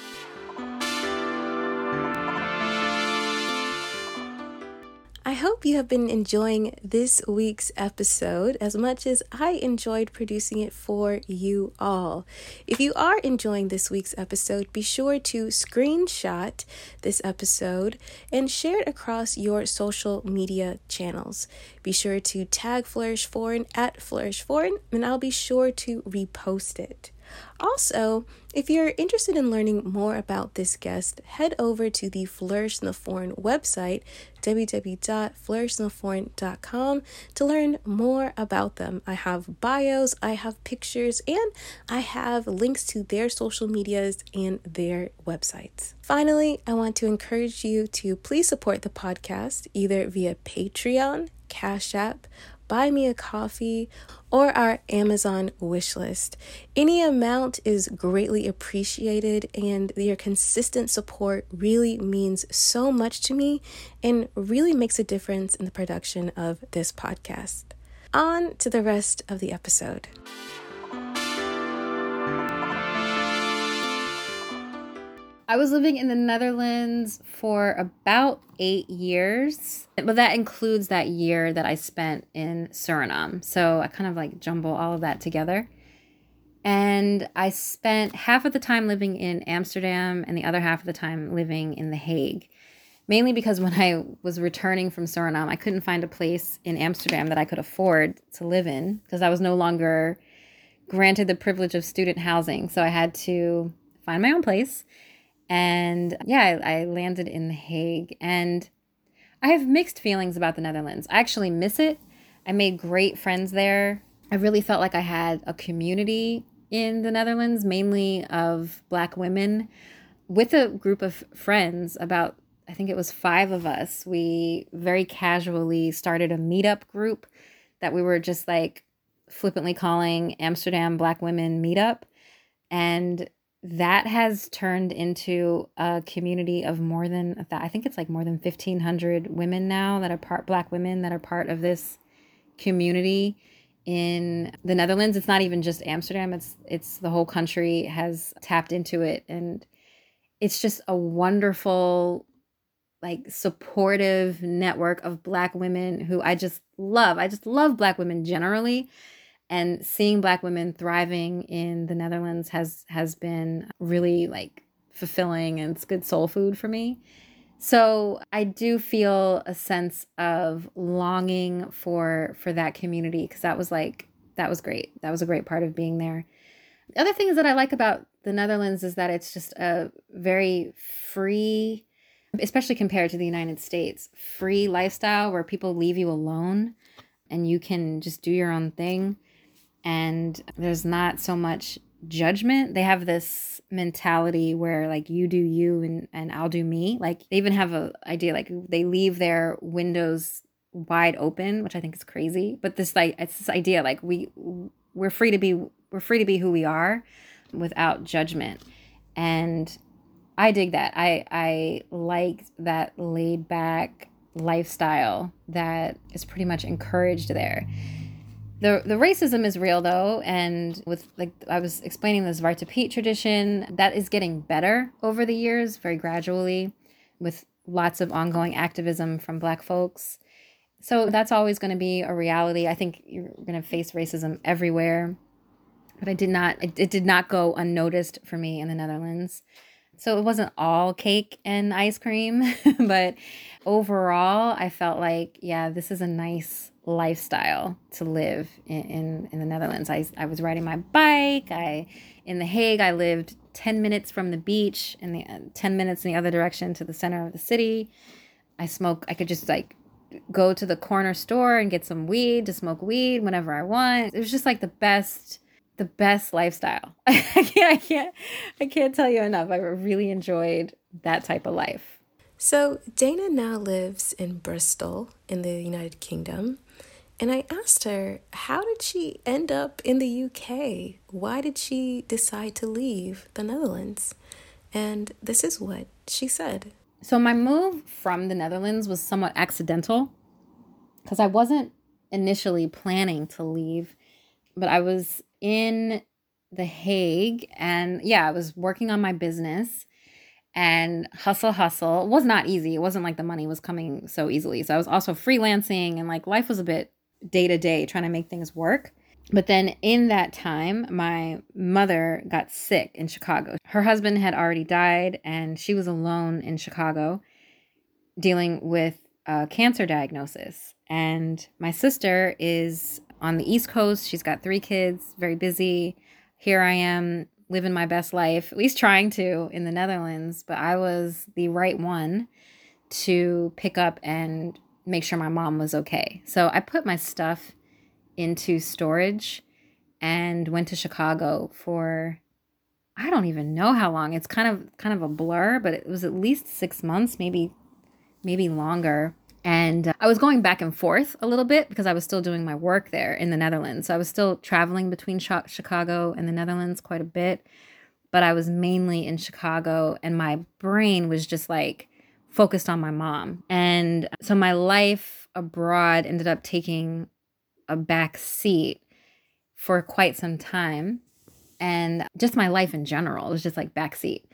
Hope you have been enjoying this week's episode as much as I enjoyed producing it for you all. If you are enjoying this week's episode, be sure to screenshot this episode and share it across your social media channels. Be sure to tag Flourish Foreign at Flourish Foreign, and I'll be sure to repost it. Also, if you're interested in learning more about this guest, head over to the Flourish in the Foreign website, www.flourishintheforeign.com, to learn more about them. I have bios, I have pictures, and I have links to their social medias and their websites. Finally, I want to encourage you to please support the podcast either via Patreon, Cash App, Buy Me a Coffee, or our Amazon wish list. Any amount is greatly appreciated, and your consistent support really means so much to me and really makes a difference in the production of this podcast. On to the rest of the episode. I was living in the Netherlands for about eight years, but that includes that year that I spent in Suriname. So I kind of like jumble all of that together. And I spent half of the time living in Amsterdam and the other half of the time living in The Hague. Mainly because when I was returning from Suriname, I couldn't find a place in Amsterdam that I could afford to live in because I was no longer granted the privilege of student housing. So I had to find my own place and yeah, I, I landed in The Hague. And I have mixed feelings about the Netherlands. I actually miss it. I made great friends there. I really felt like I had a community in the Netherlands, mainly of Black women, with a group of friends, about I think it was five of us. We very casually started a meetup group that we were just like flippantly calling Amsterdam Black Women Meetup. And that has turned into a community of more than I think it's like more than 1500 women now that are part black women that are part of this community in the Netherlands it's not even just Amsterdam it's it's the whole country has tapped into it and it's just a wonderful like supportive network of black women who I just love. I just love black women generally. And seeing black women thriving in the Netherlands has has been really like fulfilling and it's good soul food for me. So I do feel a sense of longing for for that community because that was like that was great. That was a great part of being there. The other things that I like about the Netherlands is that it's just a very free, especially compared to the United States, free lifestyle where people leave you alone and you can just do your own thing. And there's not so much judgment. They have this mentality where like you do you and, and I'll do me. Like they even have a idea like they leave their windows wide open, which I think is crazy. But this like it's this idea like we we're free to be we're free to be who we are without judgment. And I dig that. I I like that laid back lifestyle that is pretty much encouraged there. The the racism is real though, and with like I was explaining the Zwarte Piet tradition, that is getting better over the years, very gradually, with lots of ongoing activism from black folks. So that's always going to be a reality. I think you're going to face racism everywhere. But I did not it, it did not go unnoticed for me in the Netherlands. So it wasn't all cake and ice cream, [LAUGHS] but overall, I felt like, yeah, this is a nice lifestyle to live in, in, in, the Netherlands. I, I was riding my bike. I in The Hague, I lived 10 minutes from the beach and the uh, 10 minutes in the other direction to the center of the city. I smoke, I could just like go to the corner store and get some weed to smoke weed whenever I want. It was just like the best the best lifestyle. [LAUGHS] I can't I can't I can't tell you enough. I really enjoyed that type of life. So, Dana now lives in Bristol in the United Kingdom. And I asked her, how did she end up in the UK? Why did she decide to leave the Netherlands? And this is what she said. So, my move from the Netherlands was somewhat accidental because I wasn't initially planning to leave, but I was in The Hague and yeah, I was working on my business and hustle hustle it was not easy it wasn't like the money was coming so easily so i was also freelancing and like life was a bit day to day trying to make things work but then in that time my mother got sick in chicago her husband had already died and she was alone in chicago dealing with a cancer diagnosis and my sister is on the East Coast. She's got three kids, very busy. Here I am living my best life, at least trying to in the Netherlands, but I was the right one to pick up and make sure my mom was okay. So I put my stuff into storage and went to Chicago for I don't even know how long. It's kind of kind of a blur, but it was at least 6 months, maybe maybe longer. And uh, I was going back and forth a little bit because I was still doing my work there in the Netherlands. So I was still traveling between Chicago and the Netherlands quite a bit. But I was mainly in Chicago, and my brain was just like focused on my mom. And so my life abroad ended up taking a back seat for quite some time. And just my life in general was just like backseat.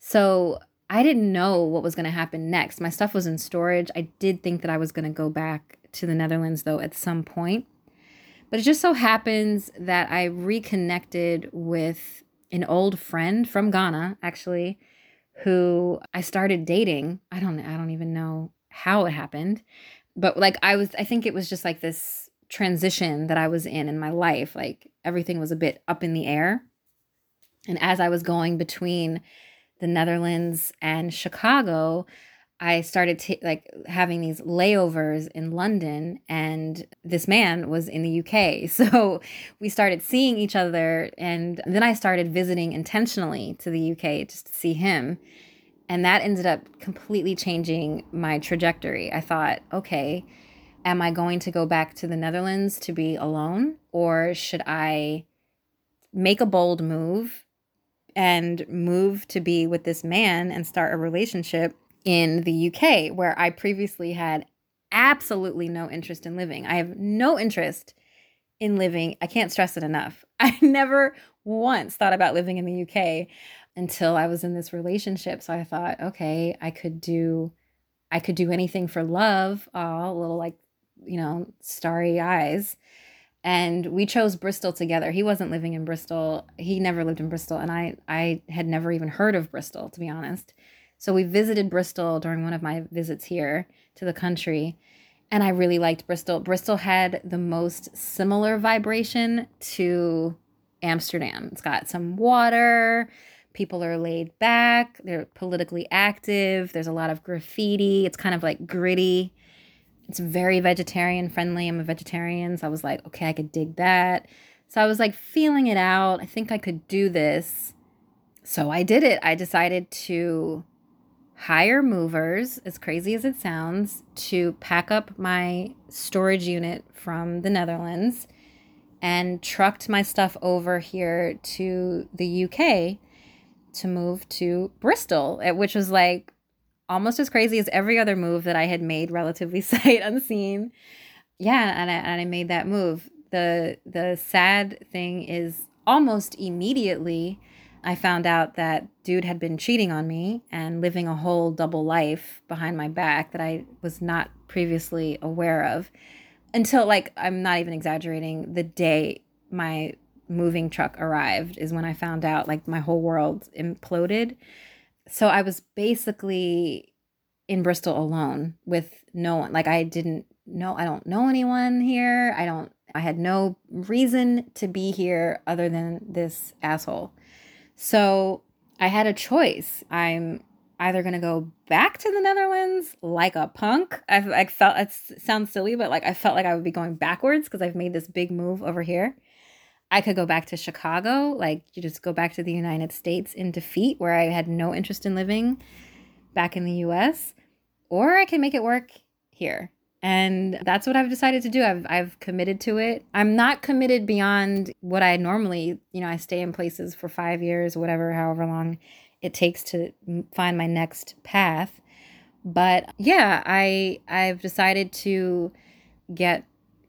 So I didn't know what was going to happen next. My stuff was in storage. I did think that I was going to go back to the Netherlands though at some point. But it just so happens that I reconnected with an old friend from Ghana actually who I started dating. I don't I don't even know how it happened. But like I was I think it was just like this transition that I was in in my life. Like everything was a bit up in the air. And as I was going between the Netherlands and Chicago, I started t- like having these layovers in London, and this man was in the UK. [LAUGHS] So we started seeing each other, and then I started visiting intentionally to the UK just to see him. And that ended up completely changing my trajectory. I thought, okay, am I going to go back to the Netherlands to be alone, or should I make a bold move and move to be with this man and start a relationship in the UK, where I previously had absolutely no interest in living. I have no interest in living. I can't stress it enough. [LAUGHS] I never once thought about living in the UK until I was in this relationship. So I thought, okay, I could do I could do anything for love. Oh, a little like you know, starry eyes. And we chose Bristol together. He wasn't living in Bristol. He never lived in Bristol. And I, I had never even heard of Bristol, to be honest. So we visited Bristol during one of my visits here to the country. And I really liked Bristol. Bristol had the most similar vibration to Amsterdam. It's got some water, people are laid back, they're politically active, there's a lot of graffiti, it's kind of like gritty. It's very vegetarian friendly. I'm a vegetarian, so I was like, okay, I could dig that. So I was like feeling it out. I think I could do this. So I did it. I decided to hire movers, as crazy as it sounds, to pack up my storage unit from the Netherlands and trucked my stuff over here to the UK to move to Bristol, eh, which was like almost as crazy as every other move that I had made relatively [LAUGHS] sight unseen. Yeah, and I, and I made that move. The the sad thing is almost immediately I found out that dude had been cheating on me and living a whole double life behind my back that I was not previously aware of until like I'm not even exaggerating the day my moving truck arrived is when I found out like my whole world imploded. So I was basically in Bristol alone with no one. Like I didn't know I don't know anyone here. I don't I had no reason to be here other than this asshole. So I had a choice. I'm either going to go back to the Netherlands like a punk. I've I felt it sounds silly, but like I felt like I would be going backwards because I've made this big move over here. I could go back to Chicago, like you just go back to the United States in defeat where I had no interest in living back in the US, or I can make it work here. And that's what I've decided to do. I've I've committed to it. I'm not committed beyond what I normally, you know, I stay in places for 5 years, whatever, however long it takes to find my next path. But yeah, I I've decided to get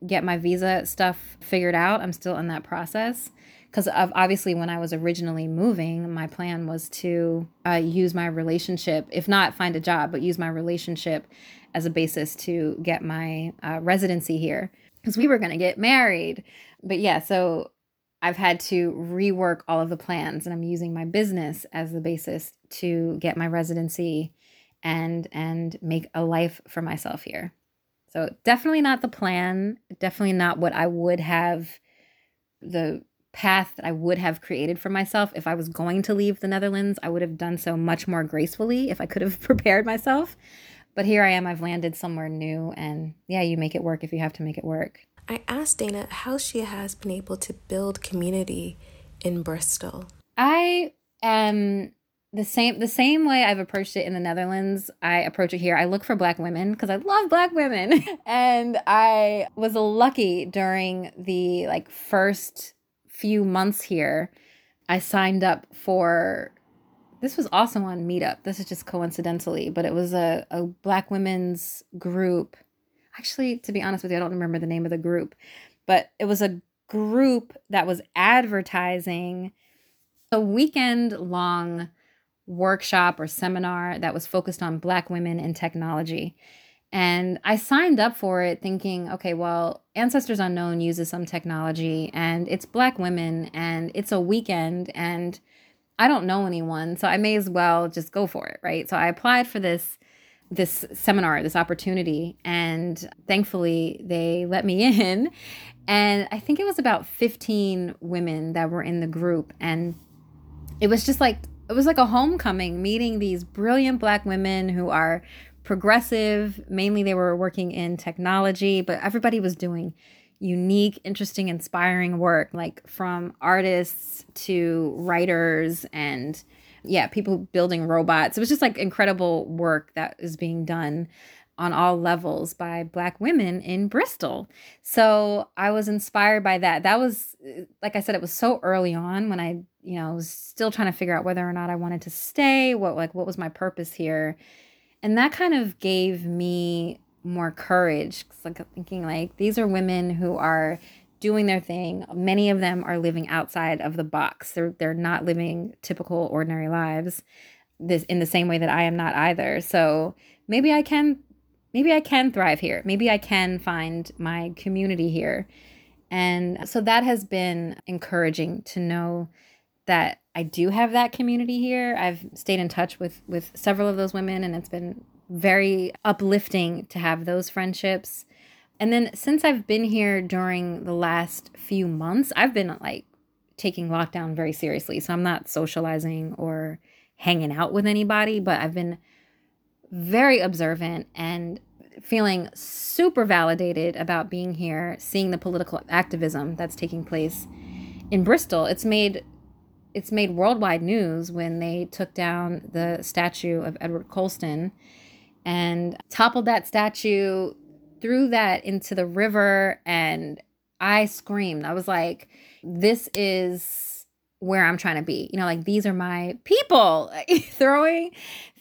get my visa stuff figured out. I'm still in that process because obviously when I was originally moving, my plan was to uh, use my relationship, if not find a job, but use my relationship as a basis to get my uh, residency here because we were going to get married. But yeah, so I've had to rework all of the plans and I'm using my business as the basis to get my residency and and make a life for myself here. So definitely not the plan, definitely not what I would have the path that I would have created for myself if I was going to leave the Netherlands. I would have done so much more gracefully if I could have [LAUGHS] prepared myself. But here I am, I've landed somewhere new and yeah, you make it work if you have to make it work. I asked Dana how she has been able to build community in Bristol. I am the same the same way I've approached it in the Netherlands, I approach it here. I look for black women because I love black women. [LAUGHS] and I was lucky during the like first few months here. I signed up for this was also on Meetup. This is just coincidentally, but it was a, a black women's group actually, to be honest with you, I don't remember the name of the group, but it was a group that was advertising a weekend long workshop or seminar that was focused on Black women in technology. And I signed up for it thinking, okay, well, Ancestors Unknown uses some technology and it's Black women and it's a weekend and I don't know anyone. So I may as well just go for it, right? So I applied for this this seminar, this opportunity. And thankfully, they let me [LAUGHS] in. And I think it was about 15 women that were in the group. And it was just like, it was like a homecoming meeting these brilliant black women who are progressive. Mainly, they were working in technology, but everybody was doing unique, interesting, inspiring work, like from artists to writers and yeah, people building robots. It was just like incredible work that is being done on all levels by black women in Bristol. So I was inspired by that. That was like I said it was so early on when I, you know, was still trying to figure out whether or not I wanted to stay, what like what was my purpose here. And that kind of gave me more courage. Like thinking like these are women who are doing their thing. Many of them are living outside of the box. They're they're not living typical ordinary lives this in the same way that I am not either. So maybe I can maybe I can thrive here. Maybe I can find my community here. And so that has been encouraging to know that I do have that community here. I've stayed in touch with with several of those women and it's been very uplifting to have those friendships. And then since I've been here during the last few months, I've been like taking lockdown very seriously. So I'm not socializing or hanging out with anybody, but I've been very observant and feeling super validated about being here, seeing the political activism that's taking place in Bristol. It's made it's made worldwide news when they took down the statue of Edward Colston and toppled that statue, threw that into the river and I screamed. I was like, this is where I'm trying to be. You know, like these are my people. [LAUGHS] throwing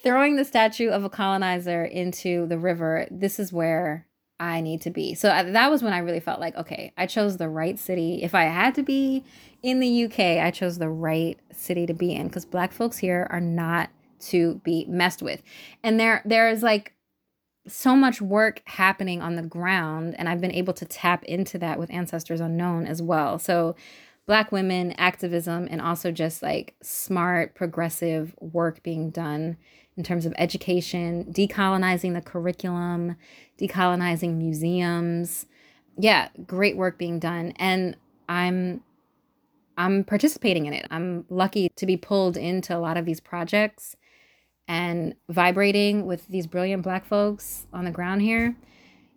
throwing the statue of a colonizer into the river. This is where I need to be. So uh, that was when I really felt like, okay, I chose the right city. If I had to be in the UK, I chose the right city to be in because black folks here are not to be messed with. And there there is like so much work happening on the ground and I've been able to tap into that with ancestors unknown as well. So black women activism and also just like smart progressive work being done in terms of education, decolonizing the curriculum, decolonizing museums. Yeah, great work being done and I'm I'm participating in it. I'm lucky to be pulled into a lot of these projects and vibrating with these brilliant black folks on the ground here.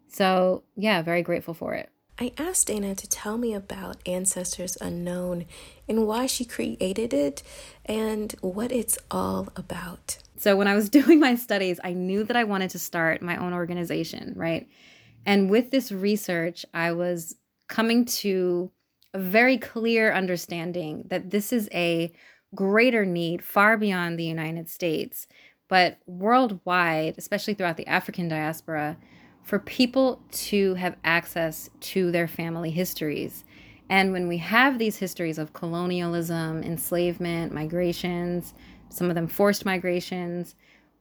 So, yeah, very grateful for it. I asked Dana to tell me about Ancestors Unknown and why she created it and what it's all about. So, when I was [LAUGHS] doing my studies, I knew that I wanted to start my own organization, right? And with this research, I was coming to a very clear understanding that this is a greater need far beyond the United States, but worldwide, especially throughout the African diaspora, for people to have access to their family histories. And when we have these histories of colonialism, enslavement, migrations, some of them forced migrations,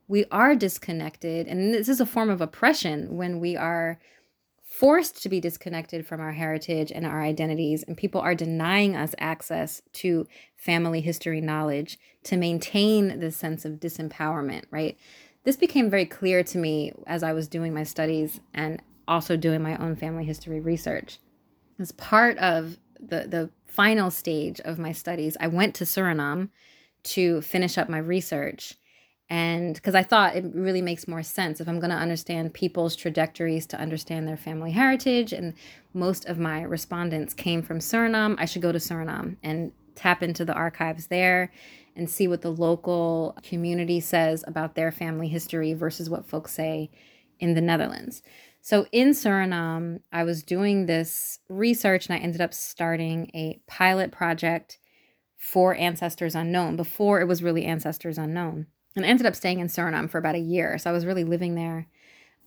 we are disconnected. And this is a form of oppression when we are forced to be disconnected from our heritage and our identities, and people are denying us access to family history knowledge to maintain this sense of disempowerment, right? This became very clear to me as I was doing my studies and also doing my own family history research. As part of the, the final stage of my studies, I went to Suriname to finish up my research and because I thought it really makes more sense if I'm going to understand people's trajectories to understand their family heritage. And most of my respondents came from Suriname. I should go to Suriname and tap into the archives there and see what the local community says about their family history versus what folks say in the Netherlands. So in Suriname, I was doing this research and I ended up starting a pilot project for Ancestors Unknown before it was really Ancestors Unknown and I ended up staying in Suriname for about a year. So I was really living there,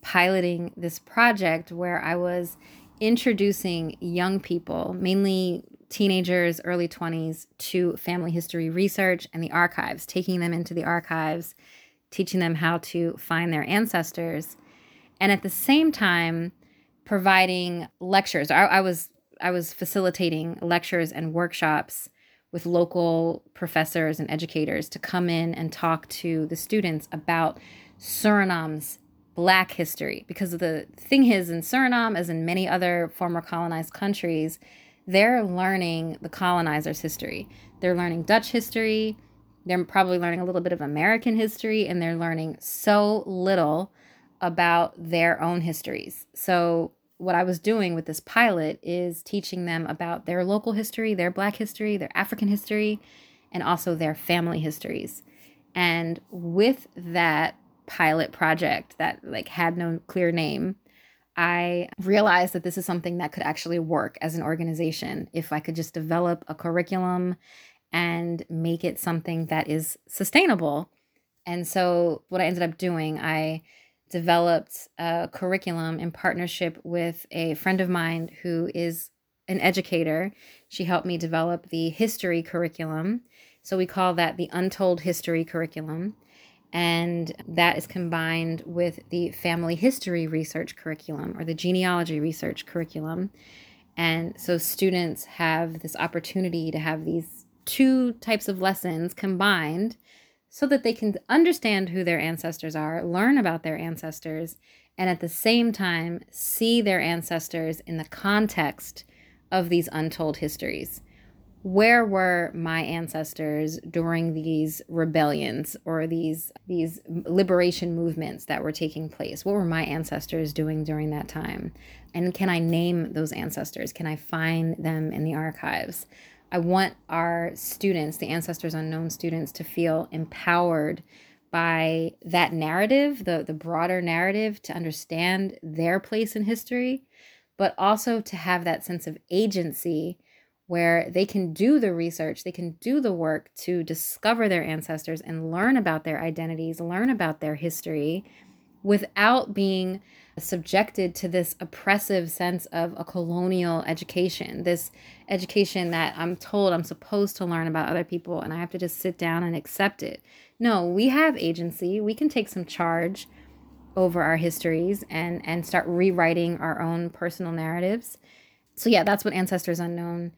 piloting this project where I was introducing young people, mainly teenagers, early 20s, to family history research and the archives, taking them into the archives, teaching them how to find their ancestors, and at the same time, providing lectures. I, I was I was facilitating lectures and workshops with local professors and educators to come in and talk to the students about Suriname's black history. Because the thing is in Suriname as in many other former colonized countries they're learning the colonizers history. They're learning Dutch history. They're probably learning a little bit of American history and they're learning so little about their own histories. So what I was doing with this pilot is teaching them about their local history, their Black history, their African history, and also their family histories. And with that pilot project that like had no clear name, I realized that this is something that could actually work as an organization if I could just develop a curriculum and make it something that is sustainable. And so what I ended up doing, I developed a curriculum in partnership with a friend of mine who is an educator. She helped me develop the history curriculum. So we call that the Untold History Curriculum. And that is combined with the family history research curriculum or the genealogy research curriculum. And so students have this opportunity to have these two types of lessons combined so that they can understand who their ancestors are, learn about their ancestors, and at the same time see their ancestors in the context of these untold histories. Where were my ancestors during these rebellions or these these liberation movements that were taking place? What were my ancestors doing during that time? And can I name those ancestors? Can I find them in the archives? I want our students, the Ancestors Unknown students, to feel empowered by that narrative, the, the broader narrative, to understand their place in history, but also to have that sense of agency where they can do the research, they can do the work to discover their ancestors and learn about their identities, learn about their history without being subjected to this oppressive sense of a colonial education, this education that I'm told I'm supposed to learn about other people and I have to just sit down and accept it. No, we have agency. We can take some charge over our histories and and start rewriting our own personal narratives. So yeah, that's what Ancestors Unknown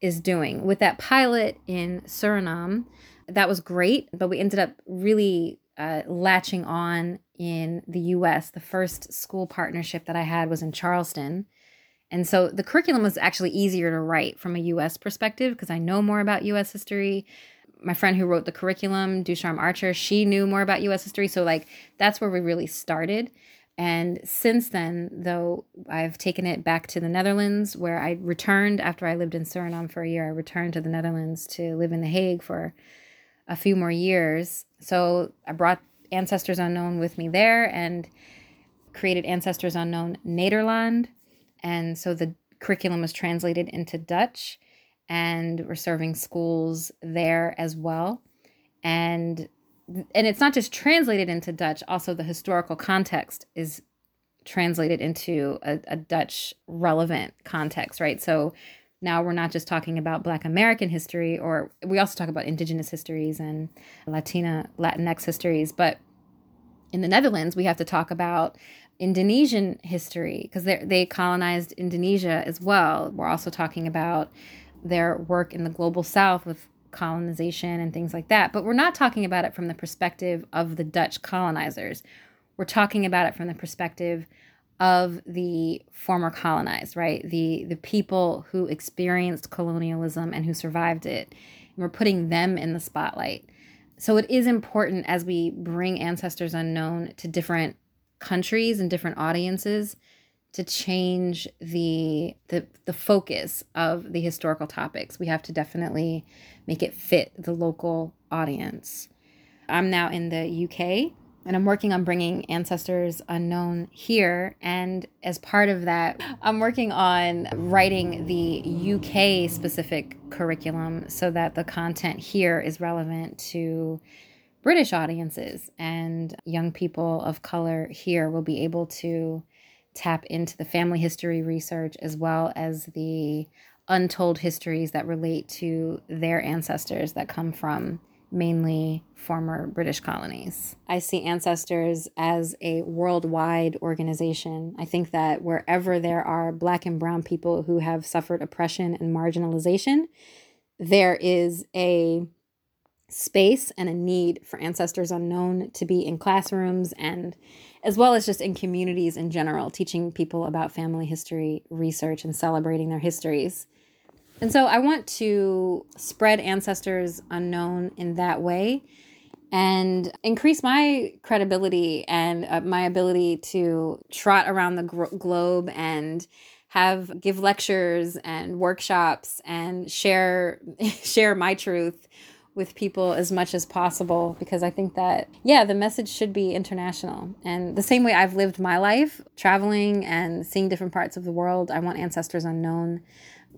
is doing. With that pilot in Suriname, that was great, but we ended up really uh, latching on in the US. The first school partnership that I had was in Charleston. And so the curriculum was actually easier to write from a US perspective because I know more about US history. My friend who wrote the curriculum, Ducharme Archer, she knew more about US history. So, like, that's where we really started. And since then, though, I've taken it back to the Netherlands where I returned after I lived in Suriname for a year. I returned to the Netherlands to live in The Hague for a few more years. So I brought Ancestors Unknown with me there and created Ancestors Unknown Nederland. And so the curriculum was translated into Dutch and we're serving schools there as well. And and it's not just translated into Dutch, also the historical context is translated into a, a Dutch relevant context, right? So now we're not just talking about Black American history, or we also talk about Indigenous histories and Latina, Latinx histories. But in the Netherlands, we have to talk about Indonesian history because they colonized Indonesia as well. We're also talking about their work in the global south with colonization and things like that. But we're not talking about it from the perspective of the Dutch colonizers. We're talking about it from the perspective of the former colonized, right? The the people who experienced colonialism and who survived it. And we're putting them in the spotlight. So it is important as we bring ancestors unknown to different countries and different audiences to change the the the focus of the historical topics. We have to definitely make it fit the local audience. I'm now in the UK and I'm working on bringing Ancestors Unknown here. And as part of that, I'm working on writing the UK specific curriculum so that the content here is relevant to British audiences and young people of color here will be able to tap into the family history research as well as the untold histories that relate to their ancestors that come from mainly former British colonies. I see Ancestors as a worldwide organization. I think that wherever there are Black and Brown people who have suffered oppression and marginalization, there is a space and a need for Ancestors Unknown to be in classrooms and as well as just in communities in general, teaching people about family history research and celebrating their histories. And so I want to spread ancestors unknown in that way and increase my credibility and uh, my ability to trot around the gro- globe and have give lectures and workshops and share [LAUGHS] share my truth with people as much as possible because I think that, yeah, the message should be international. And the same way I've lived my life, traveling and seeing different parts of the world, I want Ancestors Unknown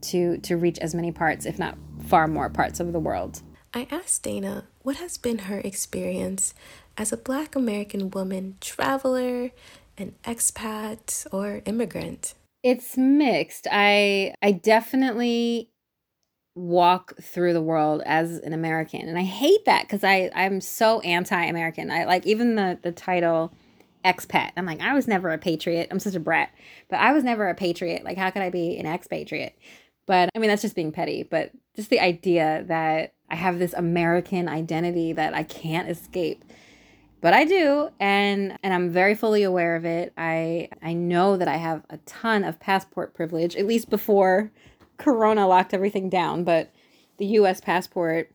to to reach as many parts, if not far more parts of the world. I asked Dana what has been her experience as a black American woman traveler, an expat, or immigrant. It's mixed. I I definitely walk through the world as an American. And I hate that because I I'm so anti-American. I like even the the title expat. I'm like I was never a patriot. I'm such a brat, but I was never a patriot. Like how could I be an expatriate? But I mean that's just being petty. But just the idea that I have this American identity that I can't escape. But I do and and I'm very fully aware of it. I I know that I have a ton of passport privilege at least before corona locked everything down, but the US passport,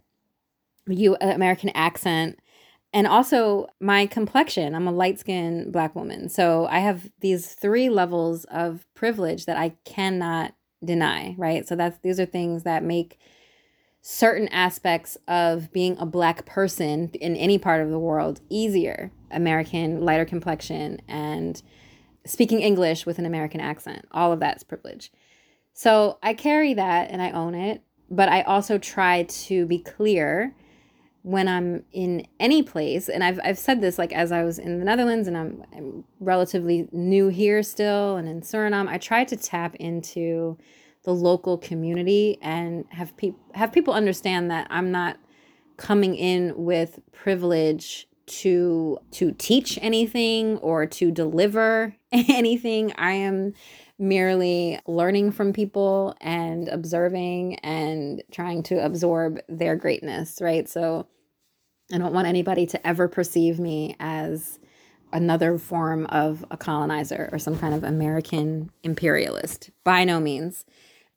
U uh, American accent, and also my complexion. I'm a light-skinned black woman. So I have these three levels of privilege that I cannot deny, right? So that's these are things that make certain aspects of being a black person in any part of the world easier american lighter complexion and speaking english with an american accent all of that's privilege so i carry that and i own it but i also try to be clear when i'm in any place and i've, I've said this like as i was in the netherlands and I'm, I'm relatively new here still and in suriname i try to tap into the local community and have people have people understand that I'm not coming in with privilege to to teach anything or to deliver [LAUGHS] anything. I am merely learning from people and observing and trying to absorb their greatness, right? So I don't want anybody to ever perceive me as another form of a colonizer or some kind of American imperialist. By no means.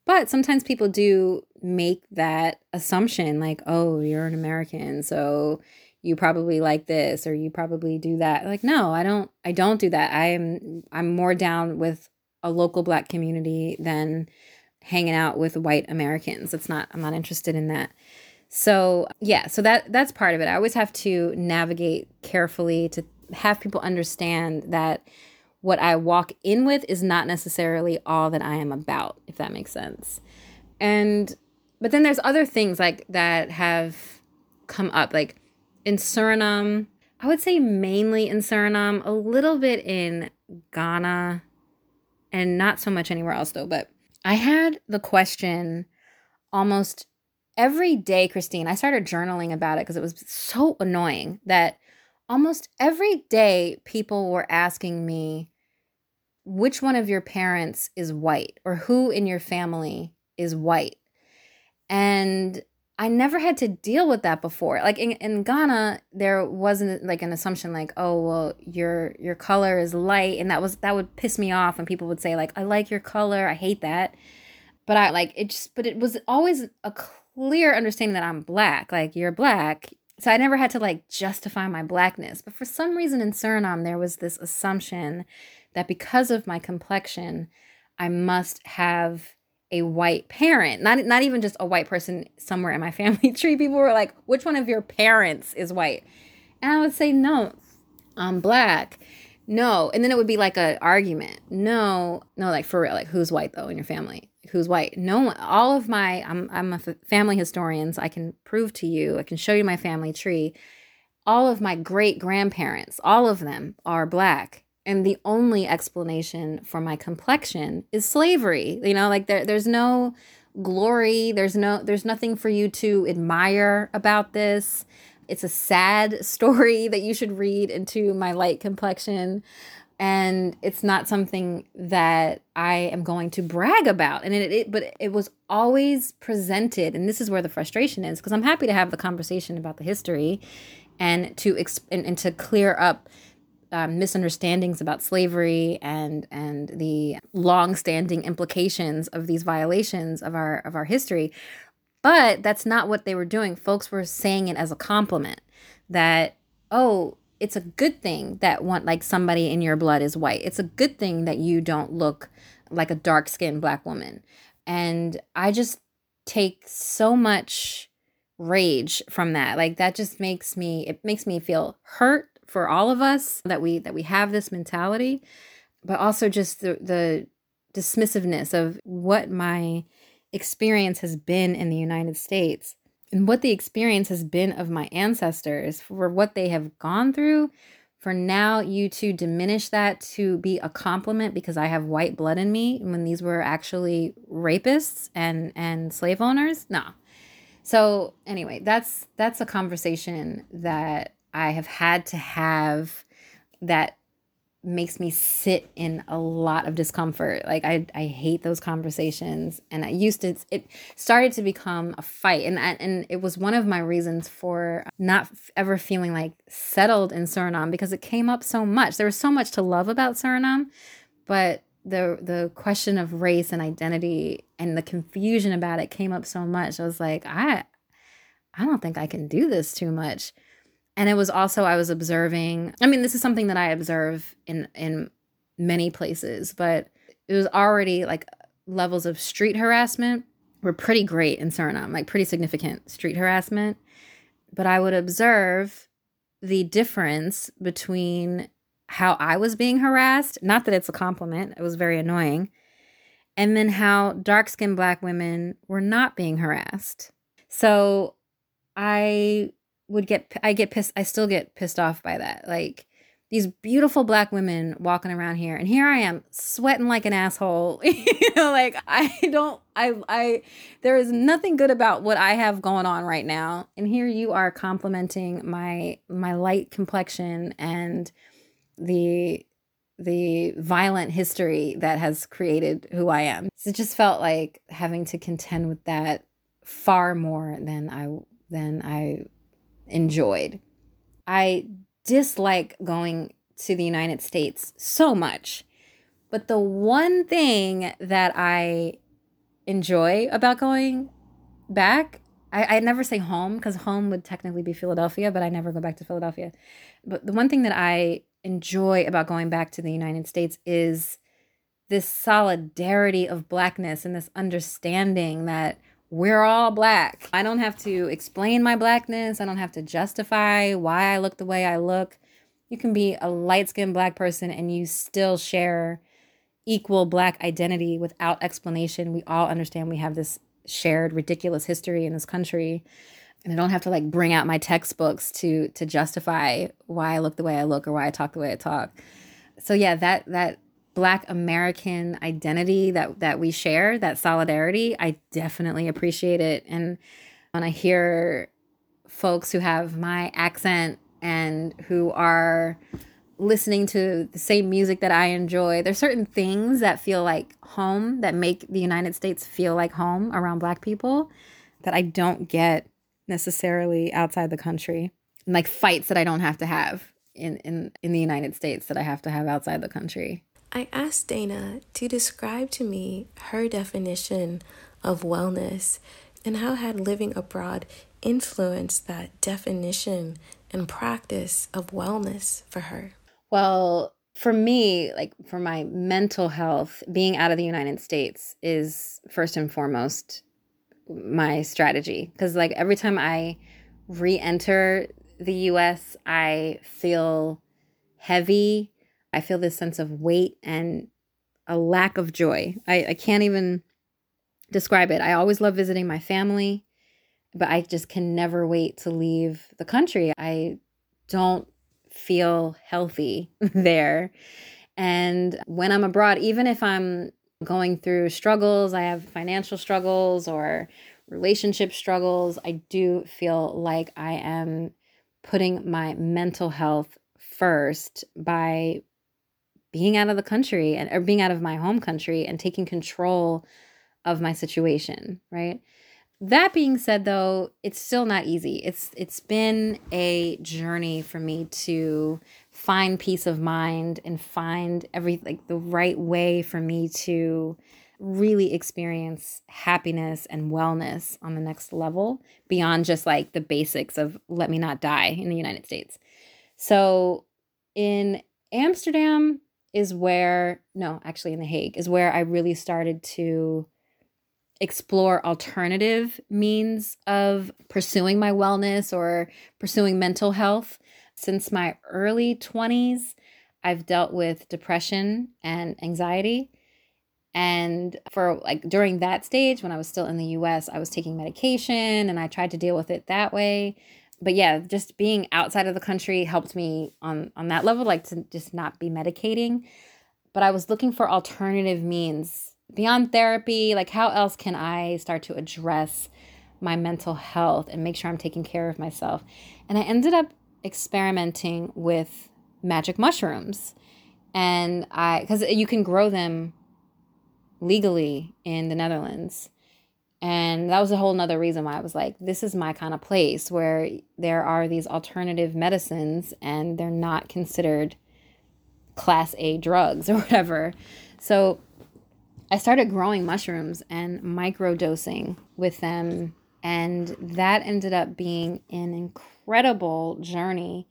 But sometimes people do make that assumption like, oh, you're an American, so you probably like this or you probably do that. Like, no, I don't I don't do that. I am I'm more down with a local black community than hanging out with white Americans. It's not I'm not interested in that. So, yeah, so that that's part of it. I always have to navigate carefully to have people understand that what I walk in with is not necessarily all that I am about, if that makes sense. And but then there's other things like that have come up like in Suriname, I would say mainly in Suriname, a little bit in Ghana and not so much anywhere else though, but I had the question almost every day, Christine. I started journaling about it because it was so annoying that almost every day people were asking me which one of your parents is white or who in your family is white. And I never had to deal with that before. Like in, in Ghana, there wasn't like an assumption like, oh well, your your color is light, and that was that would piss me off when people would say like, I like your color, I hate that. But I like it just but it was always a clear understanding that I'm black. Like you're black. So I never had to like justify my blackness. But for some reason in Suriname, there was this assumption that because of my complexion, I must have a white parent. Not not even just a white person somewhere in my [LAUGHS] family tree. People were like, "Which one of your parents is white?" And I would say, "No, I'm black." No, and then it would be like an argument. No, no, like for real, like who's white though in your family? Who's white? No. All of my, I'm I'm a family historian, so I can prove to you, I can show you my family tree. All of my great grandparents, all of them are black and the only explanation for my complexion is slavery you know like there, there's no glory there's no there's nothing for you to admire about this it's a sad [LAUGHS] story that you should read into my light complexion and it's not something that i am going to brag about. And it, it but it was always presented and this is where the frustration is because i'm happy to have the conversation about the history and to exp- and, and to clear up um, misunderstandings about slavery and and the long-standing implications of these violations of our of our history. But that's not what they were doing. Folks were saying it as a compliment that oh it's a good thing that one like somebody in your blood is white. It's a good thing that you don't look like a dark-skinned black woman. And i just take so much rage from that. Like that just makes me it makes me feel hurt for all of us that we that we have this mentality but also just the the dismissiveness of what my experience has been in the United States and what the experience has been of my ancestors for what they have gone through for now you to diminish that to be a compliment because I have white blood in me when these were actually rapists and and slave owners. No. So anyway, that's that's a conversation that I have had to have that makes me sit in a lot of discomfort. Like I, I hate those conversations, and I used to. It started to become a fight, and and it was one of my reasons for not ever feeling like settled in Suriname because it came up so much. There was so much to love about Suriname, but the the question of race and identity and the confusion about it came up so much. I was like, I, I don't think I can do this too much and it was also I was observing. I mean, this is something that I observe in in many places, but it was already like levels of street harassment were pretty great in Suriname, like pretty significant street harassment. But I would observe the difference between how I was being harassed, not that it's a compliment, it was very annoying, and then how dark skinned black women were not being harassed. So I would get I get pissed I still get pissed off by that. Like these beautiful black women walking around here and here I am sweating like an asshole. [LAUGHS] you know, like I don't I I there is nothing good about what I have going on right now. And here you are complimenting my my light complexion and the the violent history that has created who I am. So it just felt like having to contend with that far more than I than I enjoyed. I dislike going to the United States so much. But the one thing that I enjoy about going back, I, I never say home because home would technically be Philadelphia, but I never go back to Philadelphia. But the one thing that I enjoy about going back to the United States is this solidarity of blackness and this understanding that we're all black. I don't have to explain my blackness. I don't have to justify why I look the way I look. You can be a light skinned black person and you still share equal black identity without explanation. We all understand we have this shared ridiculous history in this country. And I don't have to like bring out my textbooks to to justify why I look the way I look or why I talk the way I talk. So yeah, that that black american identity that that we share that solidarity i definitely appreciate it. And when i hear folks who have my accent and who are listening to the same music that i enjoy there's certain things that feel like home that make the united states feel like home around black people that i don't get necessarily outside the country. And like fights that i don't have to have in in in the united states that i have to have outside the country I asked Dana to describe to me her definition of wellness and how had living abroad influenced that definition and practice of wellness for her. Well, for me, like for my mental health, being out of the United States is first and foremost my strategy. Because, like, every time I re enter the US, I feel heavy I feel this sense of weight and a lack of joy. I, I can't even describe it. I always love visiting my family, but I just can never wait to leave the country. I don't feel healthy [LAUGHS] there. And when I'm abroad, even if I'm going through struggles, I have financial struggles or relationship struggles, I do feel like I am putting my mental health first by being out of the country and or being out of my home country and taking control of my situation, right? That being said though, it's still not easy. It's it's been a journey for me to find peace of mind and find every like the right way for me to really experience happiness and wellness on the next level beyond just like the basics of let me not die in the United States. So in Amsterdam, is where, no, actually in The Hague, is where I really started to explore alternative means of pursuing my wellness or pursuing mental health. Since my early 20s, I've dealt with depression and anxiety. And for like during that stage, when I was still in the US, I was taking medication and I tried to deal with it that way. But yeah, just being outside of the country helped me on on that level, like to just not be medicating. But I was looking for alternative means beyond therapy. Like, how else can I start to address my mental health and make sure I'm taking care of myself? And I ended up experimenting with magic mushrooms, and I because you can grow them legally in the Netherlands. And that was a whole nother reason why I was like, this is my kind of place where there are these alternative medicines and they're not considered class A drugs [LAUGHS] or whatever. So I started growing mushrooms and micro dosing with them. And that ended up being an incredible journey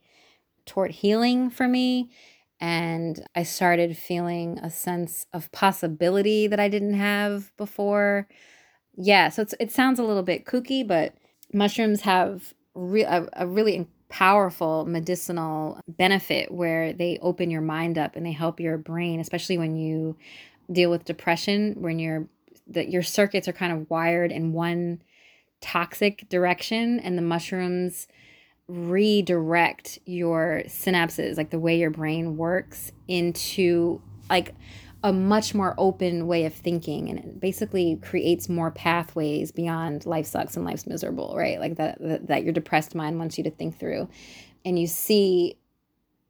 toward healing for me. And I started feeling a sense of possibility that I didn't have before yeah, so it sounds a little bit kooky, but mushrooms have re- a, a really powerful medicinal benefit where they open your mind up and they help your brain, especially when you deal with depression, when you're that your circuits are kind of wired in one toxic direction and the mushrooms redirect your synapses like the way your brain works into like a much more open way of thinking and it basically creates more pathways beyond life sucks and life's miserable right? Like that, that your depressed mind wants you to think through. And you see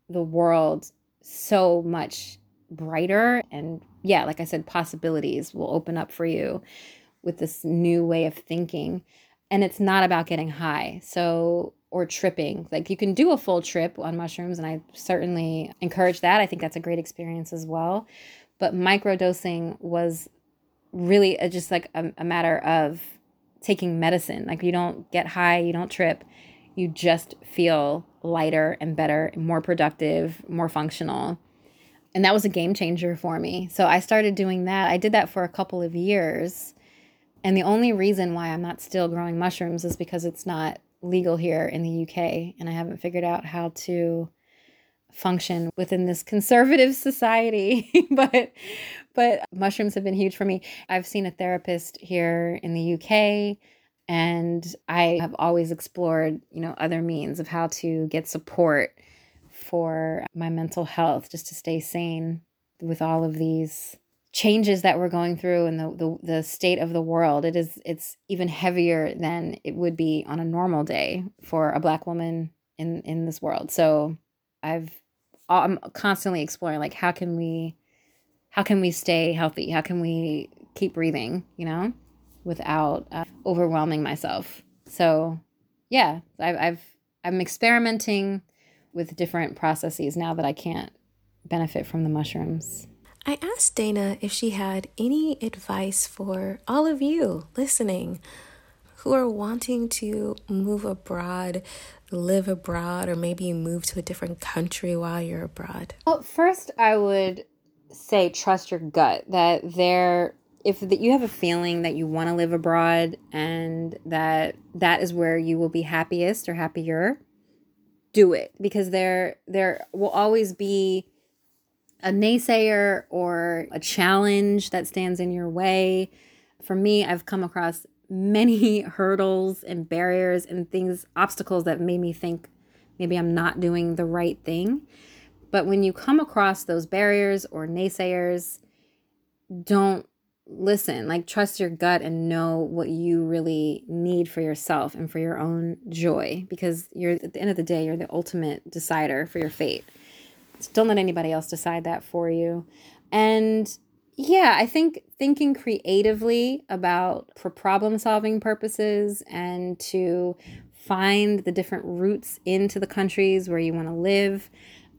the world so much brighter and yeah like i said possibilities will open up for you with this new way of thinking. And it's not about getting high so or tripping. Like you can do a full trip on mushrooms and i certainly encourage that. I think that's a great experience as well but microdosing was really a, just like a, a matter of taking medicine. Like you don't get high, you don't trip, you just feel lighter and better, more productive, more functional. And that was a game changer for me. So I started doing that. I did that for a couple of years. And the only reason why I'm not still growing mushrooms is because it's not legal here in the UK and I haven't figured out how to function within this conservative [LAUGHS] society [LAUGHS] but but mushrooms have been huge for me. I've seen a therapist here in the uk and i have always explored you know other means of how to get support for my mental health just to stay sane with all of these changes that we're going through and the, the the state of the world. It is it's even heavier than it would be on a normal day for a black woman in in this world. So i've I'm constantly exploring like how can we how can we stay healthy? How can we keep breathing, you know, without uh, overwhelming myself? So, yeah, I've, I've I'm experimenting with different processes now that I can't benefit from the mushrooms. I asked Dana if she had any advice for all of you listening who are wanting to move abroad live abroad or maybe you move to a different country while you're abroad? Well, first, I would say trust your gut that there if that you have a feeling that you want to live abroad and that that is where you will be happiest or happier do it because there there will always be a naysayer or a challenge that stands in your way for me i've come across many [LAUGHS] hurdles and barriers and things, obstacles that made me think maybe I'm not doing the right thing. But when you come across those barriers or naysayers, don't listen. Like, trust your gut and know what you really need for yourself and for your own joy because you're, at the end of the day, you're the ultimate decider for your fate. So don't let anybody else decide that for you. And yeah, I think thinking creatively about for problem solving purposes and to find the different routes into the countries where you want to live,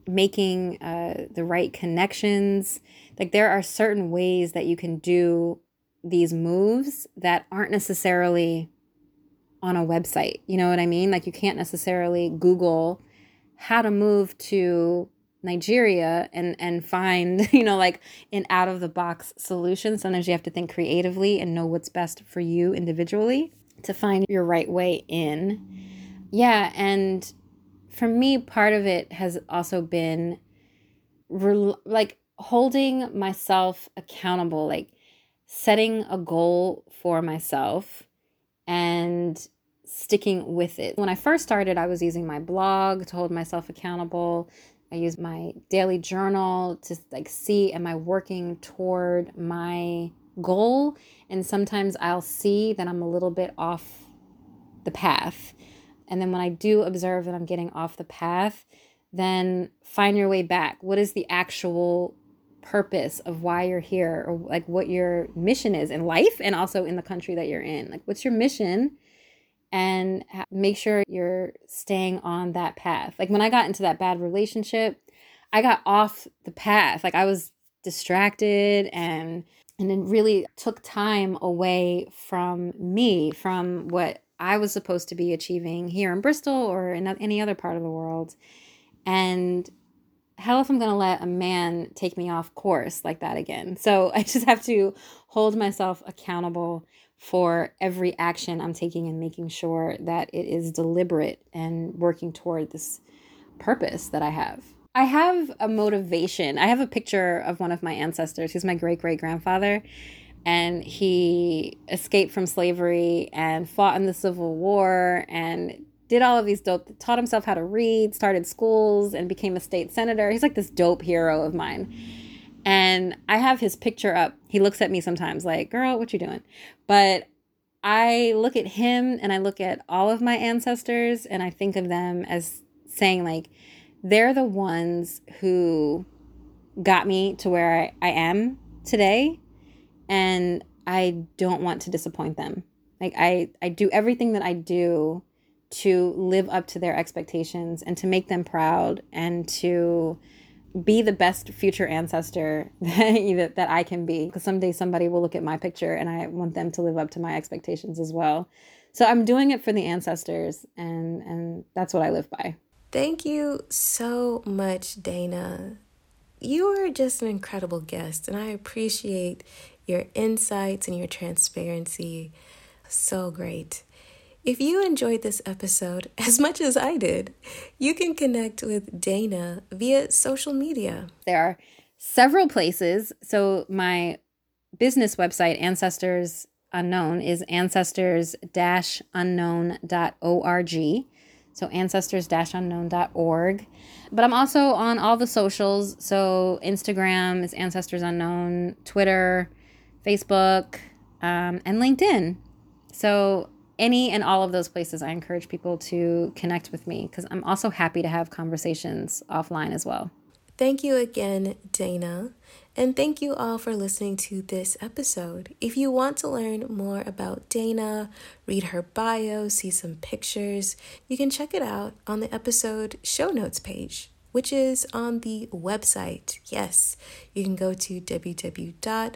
making uh, the right connections. Like there are certain ways that you can do these moves that aren't necessarily on a website. You know what I mean? Like you can't necessarily Google how to move to Nigeria and and find, [LAUGHS] you know, like an out of the box solution. Sometimes you have to think creatively and know what's best for you individually to find your right way in. Yeah, and for me part of it has also been re- like holding myself accountable, like setting a goal for myself and sticking with it. When I first started, I was using my blog to hold myself accountable. I use my daily journal to like see am I working toward my goal and sometimes I'll see that I'm a little bit off the path. And then when I do observe that I'm getting off the path, then find your way back. What is the actual purpose of why you're here or like what your mission is in life and also in the country that you're in? Like what's your mission? And make sure you're staying on that path. Like when I got into that bad relationship, I got off the path. Like I was distracted and and it really took time away from me from what I was supposed to be achieving here in Bristol or in any other part of the world. And hell if I'm going to let a man take me off course like that again. So [LAUGHS] I just have to hold myself accountable for every action I'm taking and making sure that it is deliberate and working toward this purpose that I have. I have a motivation. I have a picture of one of my ancestors. He's my great great grandfather and he escaped from slavery and fought in the Civil War and did all of these dope, taught himself how to read, started schools, and became a state senator. He's like this dope hero of mine. And I have his picture up. He looks at me sometimes like, girl, what you doing? But I look at him and I look at all of my ancestors and I think of them as saying, like, they're the ones who got me to where I, I am today and I don't want to disappoint them. Like I I do everything that I do to live up to their expectations and to make them proud and to be the best future ancestor [LAUGHS] that, that I can be because someday somebody will look at my picture and I want them to live up to my expectations as well. So I'm doing it for the ancestors and and that's what I live by. Thank you so much Dana. You are just an incredible guest and I appreciate your insights and your transparency. So great. If you enjoyed this episode [LAUGHS] as much as I did, you can connect with Dana via social media. There are several places. So, my business website, Ancestors Unknown, is ancestors unknown.org. So, ancestors unknown.org. But I'm also on all the socials. So, Instagram is Ancestors Unknown, Twitter, Facebook, um, and LinkedIn. So, any and all of those places, I encourage people to connect with me because I'm also happy to have conversations offline as well. Thank you again, Dana. And thank you all for listening to this episode. If you want to learn more about Dana, read her bio, see some pictures, you can check it out on the episode show notes page, which is on the website. Yes, you can go to www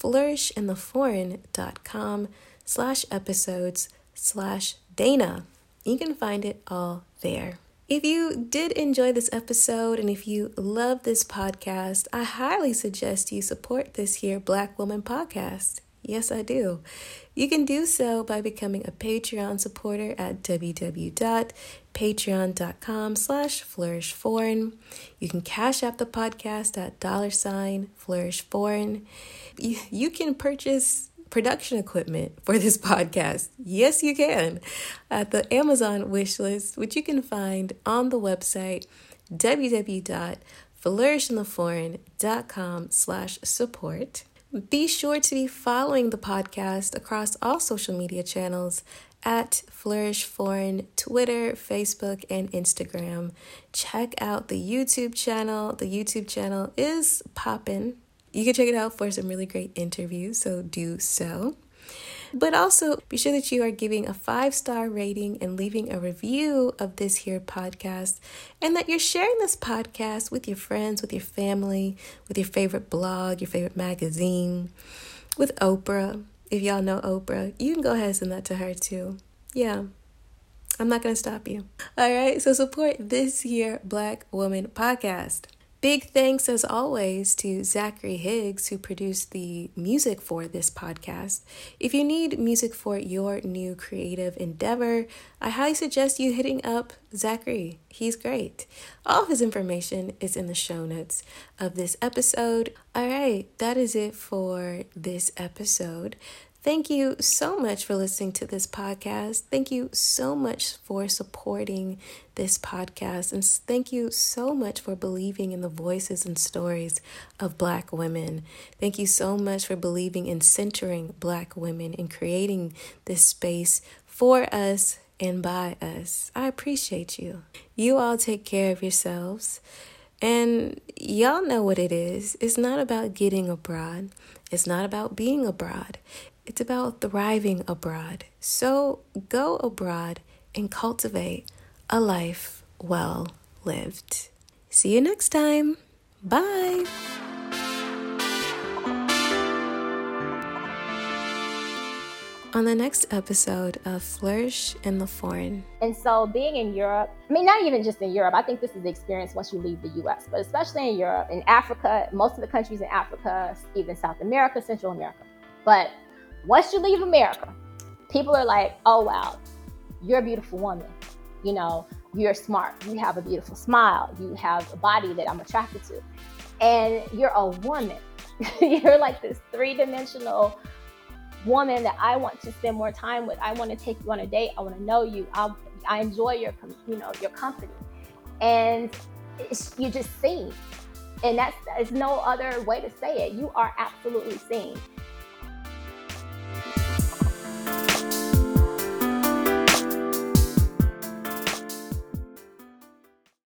flourishintheforeign.com slash episodes slash Dana. You can find it all there. If you did enjoy this episode and if you love this podcast, I highly suggest you support this here Black Woman podcast. Yes, I do. You can do so by becoming a Patreon supporter at www.patreon.com slash flourishforeign. You can Cash App the podcast at dollar sign flourishforeign. You, you can purchase production equipment for this [LAUGHS] podcast. Yes, you can. At the Amazon wish list, which you can find on the website www.flourishintheforeign.com slash support. Be sure to be following the podcast across all social media channels at Flourish Foreign, Twitter, Facebook, and Instagram. Check out the YouTube channel. The YouTube channel is poppin'. You can check it out for some really great interviews, so do so. But also be sure that you are giving a five star rating and leaving a review of this here podcast, and that you're sharing this podcast with your friends, with your family, with your favorite blog, your favorite magazine, with Oprah. If y'all know Oprah, you can go ahead and send that to her too. Yeah. I'm not going to stop you. All right. So support this here Black Woman podcast. Big thanks, as always, to Zachary Higgs, who produced the music for this podcast. If you need music for your new creative endeavor, I highly suggest you hitting up Zachary. He's great. All his information is in the show notes of this episode. All right, that is it for this episode. Thank you so much for listening to this podcast. Thank you so much for supporting this podcast. And thank you so much for believing in the voices and stories of Black women. Thank you so much for believing in centering Black women and creating this space for us and by us. I appreciate you. You all take care of yourselves. And y'all know what it is. It's not about getting abroad. It's not about being abroad. It's about thriving abroad. So go abroad and cultivate a life well lived. See you next time. Bye. on the next episode of Flourish in the Foreign. And so, being in Europe, I mean, not even just in Europe, I think this is the experience once you leave the US, but especially in Europe, in Africa, most of the countries in Africa, even South America, Central America. But once you leave America, people are like, oh, wow, you're a beautiful woman. You know, you're smart. You have a beautiful smile. You have a body that I'm attracted to. And you're a woman. [LAUGHS] you're like this three dimensional woman that I want to spend more time with. I want to take you on a date. I want to know you. I, I enjoy your, you know, your company. And you just seen. And that's, there's no other way to say it. You are absolutely seen.